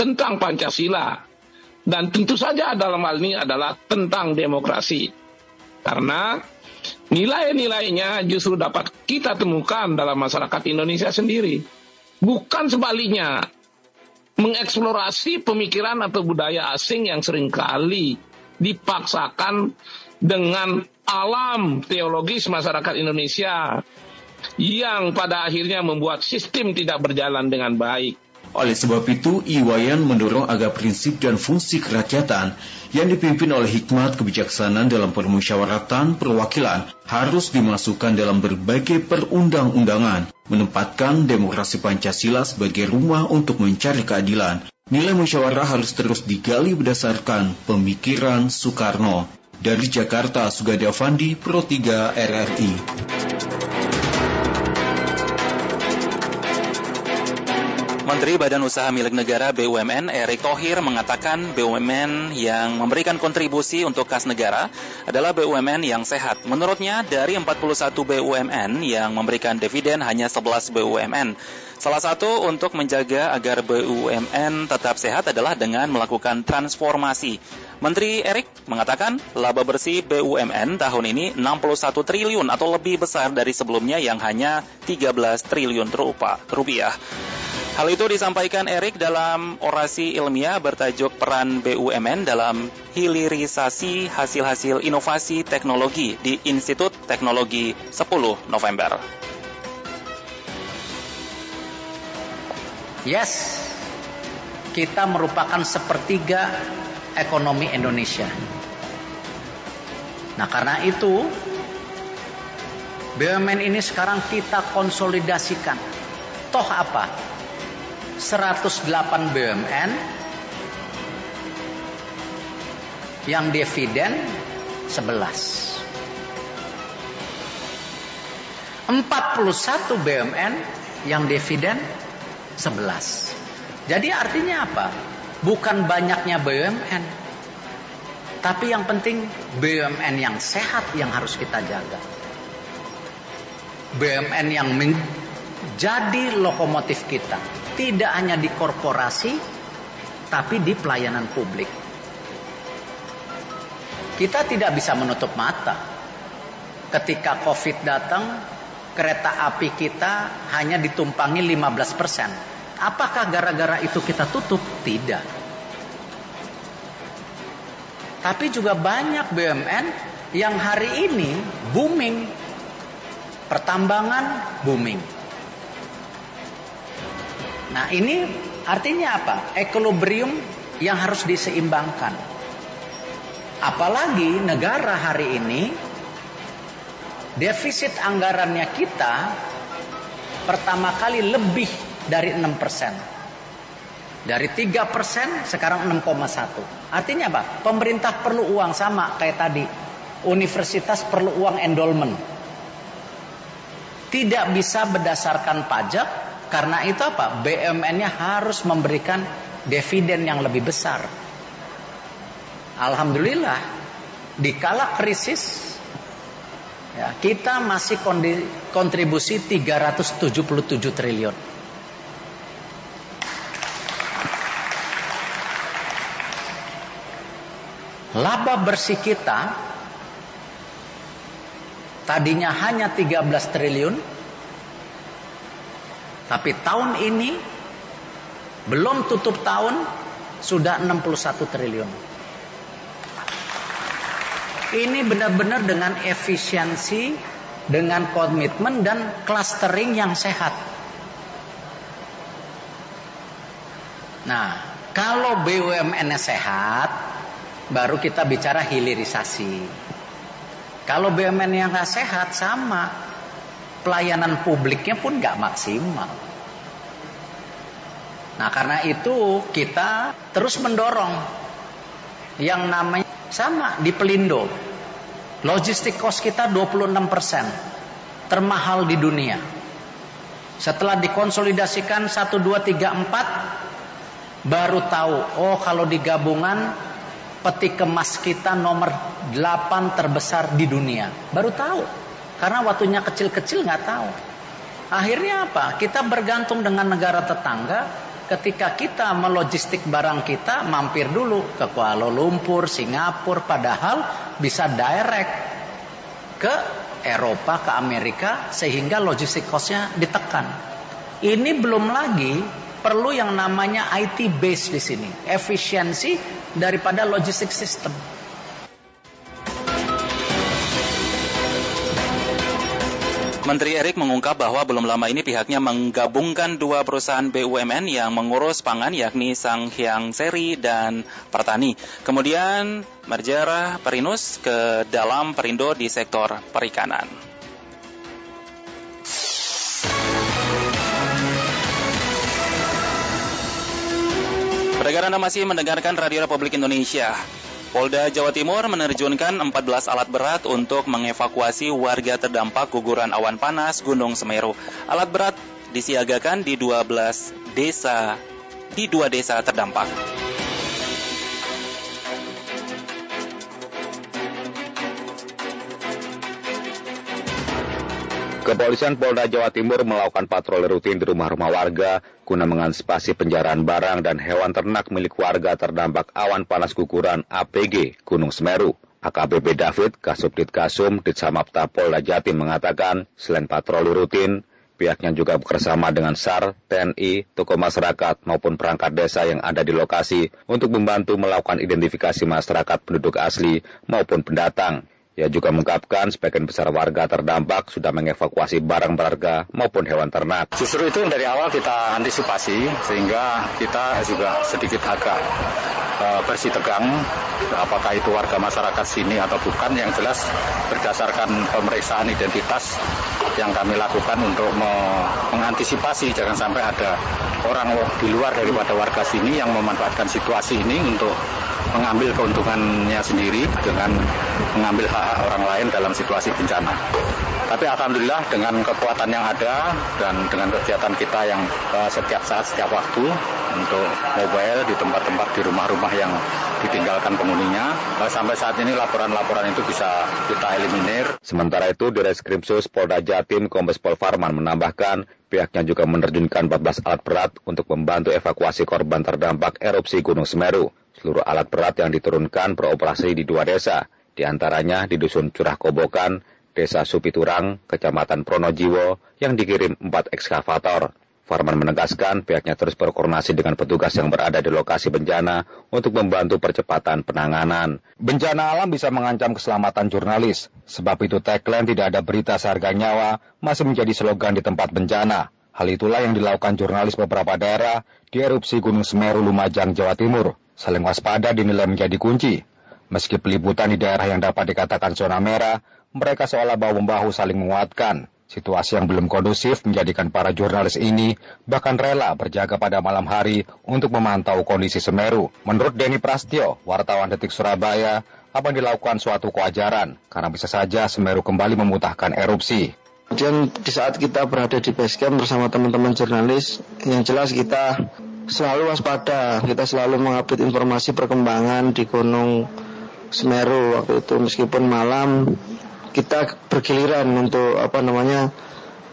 tentang Pancasila, dan tentu saja dalam hal ini adalah tentang demokrasi. Karena nilai-nilainya justru dapat kita temukan dalam masyarakat Indonesia sendiri. Bukan sebaliknya, mengeksplorasi pemikiran atau budaya asing yang sering kali dipaksakan dengan alam teologis masyarakat Indonesia yang pada akhirnya membuat sistem tidak berjalan dengan baik. Oleh sebab itu, Iwayan mendorong agar prinsip dan fungsi kerakyatan yang dipimpin oleh hikmat kebijaksanaan dalam permusyawaratan perwakilan harus dimasukkan dalam berbagai perundang-undangan, menempatkan demokrasi Pancasila sebagai rumah untuk mencari keadilan. Nilai musyawarah harus terus digali berdasarkan pemikiran Soekarno. Dari Jakarta, Sugadi Avandi, Pro 3 RRI. Menteri Badan Usaha Milik Negara BUMN Erick Thohir mengatakan BUMN yang memberikan kontribusi untuk kas negara adalah BUMN yang sehat. Menurutnya dari 41 BUMN yang memberikan dividen hanya 11 BUMN. Salah satu untuk menjaga agar BUMN tetap sehat adalah dengan melakukan transformasi. Menteri Erik mengatakan laba bersih BUMN tahun ini 61 triliun atau lebih besar dari sebelumnya yang hanya 13 triliun rupiah. Hal itu disampaikan Erik dalam orasi ilmiah bertajuk Peran BUMN dalam hilirisasi hasil-hasil inovasi teknologi di Institut Teknologi 10 November. Yes, kita merupakan sepertiga ekonomi Indonesia. Nah, karena itu BUMN ini sekarang kita konsolidasikan. Toh apa? 108 BUMN yang dividen 11. 41 BUMN yang dividen 11. Jadi artinya apa? Bukan banyaknya BUMN. Tapi yang penting BUMN yang sehat yang harus kita jaga. BUMN yang menjadi lokomotif kita tidak hanya di korporasi, tapi di pelayanan publik. Kita tidak bisa menutup mata. Ketika COVID datang, kereta api kita hanya ditumpangi 15 persen. Apakah gara-gara itu kita tutup? Tidak. Tapi juga banyak BUMN yang hari ini booming. Pertambangan booming Nah ini artinya apa? Equilibrium yang harus diseimbangkan. Apalagi negara hari ini defisit anggarannya kita pertama kali lebih dari 6 persen. Dari 3 persen sekarang 6,1. Artinya apa? Pemerintah perlu uang sama kayak tadi. Universitas perlu uang endowment. Tidak bisa berdasarkan pajak, karena itu apa? BUMN-nya harus memberikan dividen yang lebih besar. Alhamdulillah di kala krisis ya, kita masih kontribusi 377 triliun. Laba bersih kita tadinya hanya 13 triliun tapi tahun ini belum tutup tahun sudah 61 triliun. Ini benar-benar dengan efisiensi, dengan komitmen dan clustering yang sehat. Nah, kalau BUMN sehat, baru kita bicara hilirisasi. Kalau BUMN yang nggak sehat sama, pelayanan publiknya pun nggak maksimal. Nah karena itu kita terus mendorong yang namanya sama di Pelindo. Logistik cost kita 26 persen, termahal di dunia. Setelah dikonsolidasikan 1, 2, 3, 4, baru tahu, oh kalau di gabungan peti kemas kita nomor 8 terbesar di dunia. Baru tahu. Karena waktunya kecil-kecil nggak tahu. Akhirnya apa? Kita bergantung dengan negara tetangga. Ketika kita melogistik barang kita, mampir dulu ke Kuala Lumpur, Singapura, padahal bisa direct ke Eropa, ke Amerika, sehingga logistik costnya ditekan. Ini belum lagi perlu yang namanya IT base di sini, efisiensi daripada logistik system. Menteri Erik mengungkap bahwa belum lama ini pihaknya menggabungkan dua perusahaan BUMN yang mengurus pangan yakni Sang Hyang Seri dan Pertani. Kemudian merger Perinus ke dalam Perindo di sektor perikanan. Pendengar masih mendengarkan Radio Republik Indonesia. Polda Jawa Timur menerjunkan 14 alat berat untuk mengevakuasi warga terdampak guguran awan panas Gunung Semeru. Alat berat disiagakan di 12 desa di dua desa terdampak. Kepolisian Polda Jawa Timur melakukan patroli rutin di rumah-rumah warga guna mengantisipasi penjarahan barang dan hewan ternak milik warga terdampak awan panas guguran APG Gunung Semeru. AKBP David, Kasubdit Kasum, Ditsamapta Polda Jatim mengatakan, selain patroli rutin, pihaknya juga bekerjasama dengan SAR, TNI, tokoh masyarakat maupun perangkat desa yang ada di lokasi untuk membantu melakukan identifikasi masyarakat penduduk asli maupun pendatang. Ia juga mengungkapkan sebagian besar warga terdampak sudah mengevakuasi barang berharga maupun hewan ternak. Justru itu dari awal kita antisipasi sehingga kita juga sedikit agak uh, bersih tegang apakah itu warga masyarakat sini atau bukan yang jelas berdasarkan pemeriksaan identitas yang kami lakukan untuk mengantisipasi jangan sampai ada orang di luar daripada warga sini yang memanfaatkan situasi ini untuk mengambil keuntungannya sendiri dengan mengambil hak-hak orang lain dalam situasi bencana. Tapi alhamdulillah dengan kekuatan yang ada dan dengan kegiatan kita yang uh, setiap saat, setiap waktu untuk mobile di tempat-tempat di rumah-rumah yang ditinggalkan penghuninya, uh, sampai saat ini laporan-laporan itu bisa kita eliminir. Sementara itu, Direskrimsus Polda Jatim Kombes Pol Farman menambahkan pihaknya juga menerjunkan 14 alat berat untuk membantu evakuasi korban terdampak erupsi Gunung Semeru. Seluruh alat berat yang diturunkan beroperasi di dua desa, di antaranya di Dusun Curah Kobokan, Desa Supiturang, Kecamatan Pronojiwo, yang dikirim empat ekskavator. Farman menegaskan pihaknya terus berkoordinasi dengan petugas yang berada di lokasi bencana untuk membantu percepatan penanganan. Bencana alam bisa mengancam keselamatan jurnalis, sebab itu tagline tidak ada berita seharga nyawa masih menjadi slogan di tempat bencana. Hal itulah yang dilakukan jurnalis beberapa daerah di erupsi Gunung Semeru Lumajang, Jawa Timur. Saling waspada dinilai menjadi kunci. Meski peliputan di daerah yang dapat dikatakan zona merah, mereka seolah bahu-membahu saling menguatkan. Situasi yang belum kondusif menjadikan para jurnalis ini bahkan rela berjaga pada malam hari untuk memantau kondisi Semeru. Menurut Denny Prastio, wartawan Detik Surabaya, apa yang dilakukan suatu kewajaran karena bisa saja Semeru kembali memutahkan erupsi. Kemudian di saat kita berada di base camp bersama teman-teman jurnalis, yang jelas kita selalu waspada, kita selalu mengupdate informasi perkembangan di Gunung Semeru waktu itu meskipun malam kita bergiliran untuk apa namanya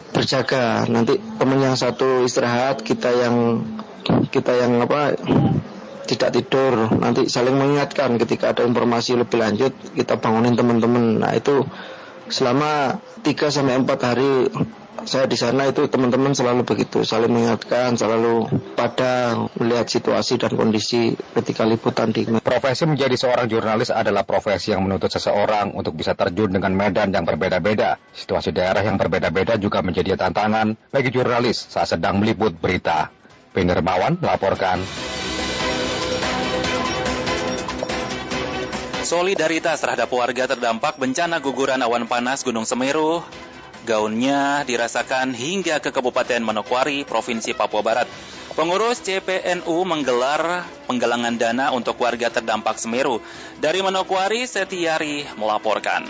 berjaga. Nanti teman yang satu istirahat, kita yang kita yang apa tidak tidur. Nanti saling mengingatkan ketika ada informasi lebih lanjut, kita bangunin teman-teman. Nah, itu selama 3 sampai 4 hari saya di sana itu teman-teman selalu begitu, saling mengingatkan, selalu pada melihat situasi dan kondisi ketika liputan di. Profesi menjadi seorang jurnalis adalah profesi yang menuntut seseorang untuk bisa terjun dengan medan yang berbeda-beda. Situasi daerah yang berbeda-beda juga menjadi tantangan bagi jurnalis saat sedang meliput berita. Penermawan melaporkan. Solidaritas terhadap warga terdampak bencana guguran awan panas Gunung Semeru Gaunnya dirasakan hingga ke Kabupaten Manokwari, Provinsi Papua Barat. Pengurus CPNU menggelar penggalangan dana untuk warga terdampak Semeru. Dari Manokwari, Setiari melaporkan.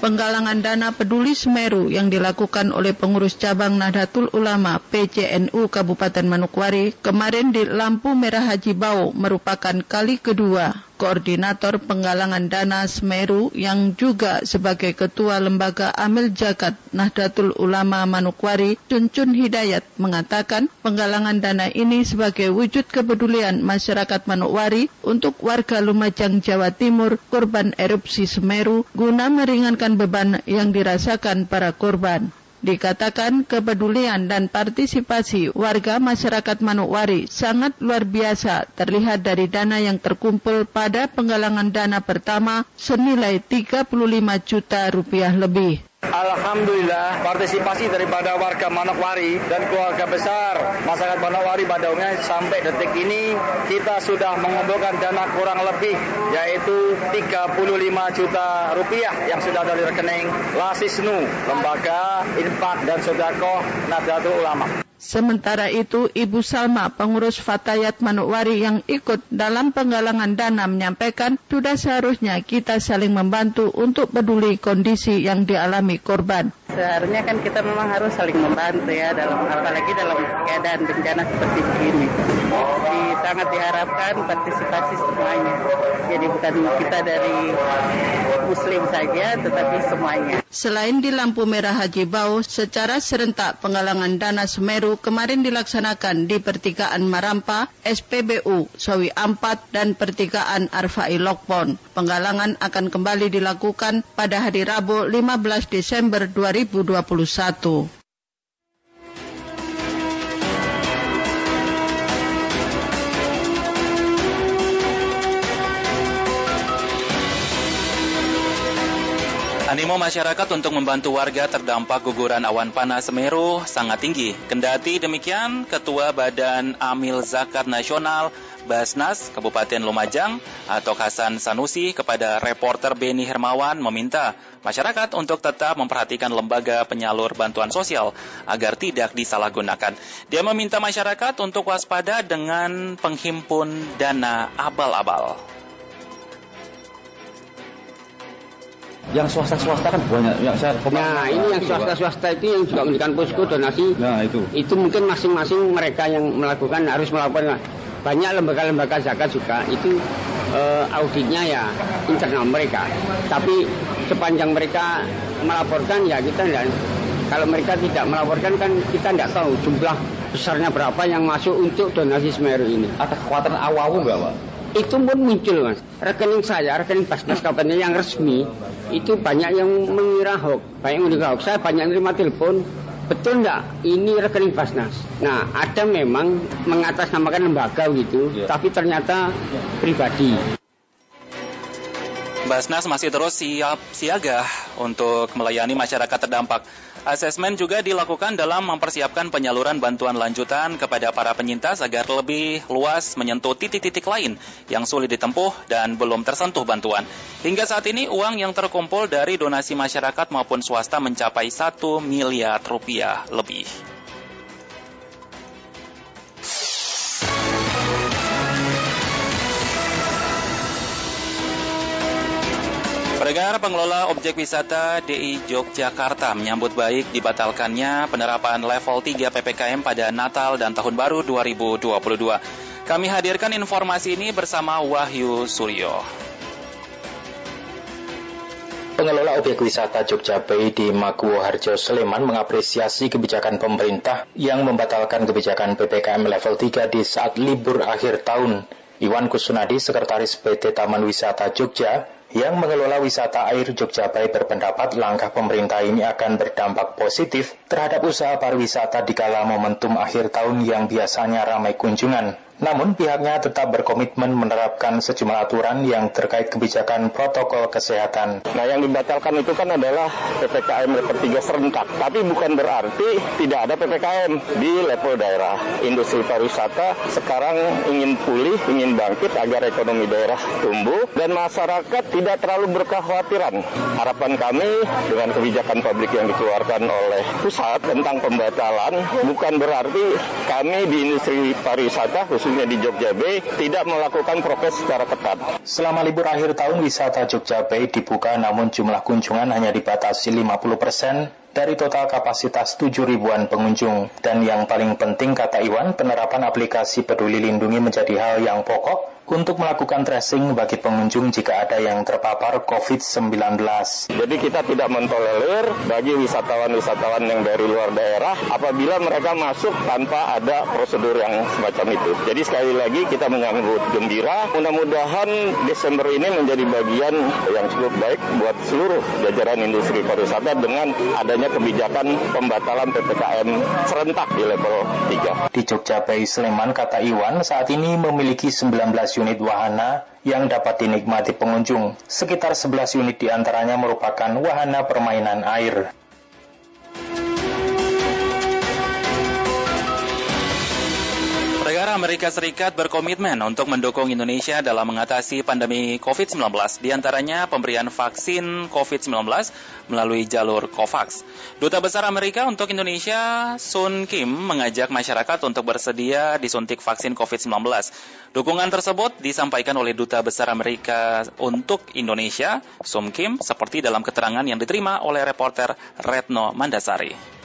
penggalangan dana peduli Semeru yang dilakukan oleh pengurus cabang Nahdlatul Ulama PCNU Kabupaten Manokwari kemarin di Lampu Merah Haji Bau merupakan kali kedua Koordinator Penggalangan Dana Semeru yang juga sebagai Ketua Lembaga Amil Jakat Nahdlatul Ulama Manukwari, Cuncun Hidayat, mengatakan penggalangan dana ini sebagai wujud kepedulian masyarakat Manukwari untuk warga Lumajang, Jawa Timur, korban erupsi Semeru, guna meringankan beban yang dirasakan para korban. Dikatakan kepedulian dan partisipasi warga masyarakat Manukwari sangat luar biasa terlihat dari dana yang terkumpul pada penggalangan dana pertama senilai 35 juta rupiah lebih. Alhamdulillah partisipasi daripada warga Manokwari dan keluarga besar masyarakat Manokwari pada umumnya sampai detik ini kita sudah mengumpulkan dana kurang lebih yaitu 35 juta rupiah yang sudah dari rekening Lasisnu, Lembaga Infak dan Sodako Nahdlatul Ulama. Sementara itu, Ibu Salma, pengurus Fatayat Manukwari yang ikut dalam penggalangan dana menyampaikan, sudah seharusnya kita saling membantu untuk peduli kondisi yang dialami korban. Seharusnya kan kita memang harus saling membantu ya, dalam apalagi dalam keadaan bencana seperti ini. Jadi sangat diharapkan partisipasi semuanya. Jadi bukan kita dari Muslim saja, tetapi semuanya. Selain di lampu merah Haji Bau, secara serentak penggalangan dana Semeru kemarin dilaksanakan di pertigaan Marampa, SPBU, Sawi Ampat, dan pertigaan Arfai Lokpon. Penggalangan akan kembali dilakukan pada hari Rabu 15 Desember 2021. Animo masyarakat untuk membantu warga terdampak guguran awan panas Semeru sangat tinggi. Kendati demikian, Ketua Badan Amil Zakat Nasional Basnas Kabupaten Lumajang atau Hasan Sanusi kepada reporter Beni Hermawan meminta masyarakat untuk tetap memperhatikan lembaga penyalur bantuan sosial agar tidak disalahgunakan. Dia meminta masyarakat untuk waspada dengan penghimpun dana abal-abal. Yang swasta-swasta kan banyak yang saya Nah, ini yang swasta-swasta itu yang juga memberikan posko donasi. Nah, itu. Itu mungkin masing-masing mereka yang melakukan harus melakukan banyak lembaga-lembaga zakat juga itu uh, auditnya ya internal mereka. Tapi sepanjang mereka melaporkan ya kita enggak kalau mereka tidak melaporkan kan kita tidak tahu jumlah besarnya berapa yang masuk untuk donasi Semeru ini. Ada kekuatan awawu nggak, Pak? Itu pun muncul, Mas. Rekening saya, rekening Basnas Kabupaten yang resmi, itu banyak yang mengira hoax. Banyak yang mengira hoax. Saya banyak terima telepon, betul nggak ini rekening Basnas? Nah, ada memang mengatasnamakan lembaga gitu, ya. tapi ternyata pribadi. Basnas masih terus siap siaga untuk melayani masyarakat terdampak. Asesmen juga dilakukan dalam mempersiapkan penyaluran bantuan lanjutan kepada para penyintas agar lebih luas menyentuh titik-titik lain yang sulit ditempuh dan belum tersentuh bantuan. Hingga saat ini uang yang terkumpul dari donasi masyarakat maupun swasta mencapai 1 miliar rupiah lebih. Pendengar pengelola objek wisata DI Yogyakarta menyambut baik dibatalkannya penerapan level 3 PPKM pada Natal dan Tahun Baru 2022. Kami hadirkan informasi ini bersama Wahyu Suryo. Pengelola objek wisata Jogja Bay di Maguwo Harjo Sleman mengapresiasi kebijakan pemerintah yang membatalkan kebijakan PPKM level 3 di saat libur akhir tahun. Iwan Kusunadi, Sekretaris PT Taman Wisata Jogja, yang mengelola wisata air Jogja Bay berpendapat langkah pemerintah ini akan berdampak positif terhadap usaha pariwisata di kala momentum akhir tahun yang biasanya ramai kunjungan. Namun pihaknya tetap berkomitmen menerapkan sejumlah aturan yang terkait kebijakan protokol kesehatan. Nah yang dibatalkan itu kan adalah PPKM level 3 serentak. Tapi bukan berarti tidak ada PPKM di level daerah. Industri pariwisata sekarang ingin pulih, ingin bangkit agar ekonomi daerah tumbuh dan masyarakat tidak terlalu berkekhawatiran. Harapan kami dengan kebijakan publik yang dikeluarkan oleh pusat tentang pembatalan bukan berarti kami di industri pariwisata khusus khususnya di Jogja Bay, tidak melakukan prokes secara ketat. Selama libur akhir tahun, wisata Jogja Bay dibuka namun jumlah kunjungan hanya dibatasi 50 persen dari total kapasitas 7 ribuan pengunjung. Dan yang paling penting, kata Iwan, penerapan aplikasi peduli lindungi menjadi hal yang pokok untuk melakukan tracing bagi pengunjung jika ada yang terpapar COVID-19. Jadi kita tidak mentolerir bagi wisatawan-wisatawan yang dari luar daerah apabila mereka masuk tanpa ada prosedur yang semacam itu. Jadi sekali lagi kita menyambut gembira. Mudah-mudahan Desember ini menjadi bagian yang cukup baik buat seluruh jajaran industri pariwisata dengan adanya kebijakan pembatalan PPKM serentak di level 3. Di Jogja Bay Sleman, kata Iwan, saat ini memiliki 19 unit wahana yang dapat dinikmati pengunjung. Sekitar 11 unit di antaranya merupakan wahana permainan air. Negara Amerika Serikat berkomitmen untuk mendukung Indonesia dalam mengatasi pandemi COVID-19, di antaranya pemberian vaksin COVID-19 melalui jalur COVAX. Duta Besar Amerika untuk Indonesia, Sun Kim, mengajak masyarakat untuk bersedia disuntik vaksin COVID-19. Dukungan tersebut disampaikan oleh Duta Besar Amerika untuk Indonesia, Sun Kim, seperti dalam keterangan yang diterima oleh reporter Retno Mandasari.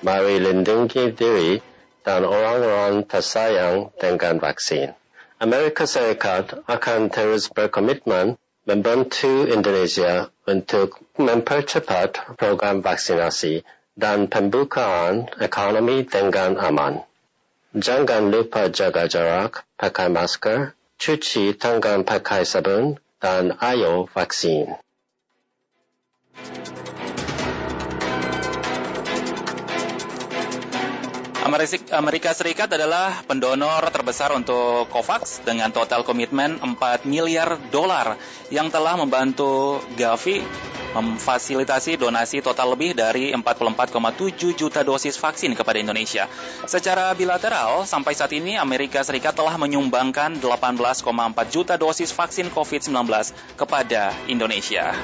Mari lindungi diri dan orang-orang tersayang dengan vaksin. Amerika Serikat akan terus berkomitmen membantu Indonesia untuk mempercepat program vaksinasi dan pembukaan ekonomi dengan aman. Jangan lupa jaga jarak, pakai masker, cuci tangan pakai sabun, dan ayo vaksin. Amerika Serikat adalah pendonor terbesar untuk COVAX dengan total komitmen 4 miliar dolar yang telah membantu Gavi memfasilitasi donasi total lebih dari 44,7 juta dosis vaksin kepada Indonesia. Secara bilateral, sampai saat ini Amerika Serikat telah menyumbangkan 18,4 juta dosis vaksin COVID-19 kepada Indonesia.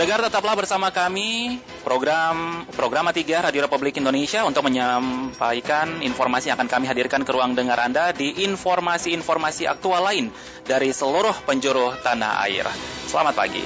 Pendengar tetaplah bersama kami program program 3 Radio Republik Indonesia untuk menyampaikan informasi yang akan kami hadirkan ke ruang dengar Anda di informasi-informasi aktual lain dari seluruh penjuru tanah air. Selamat pagi.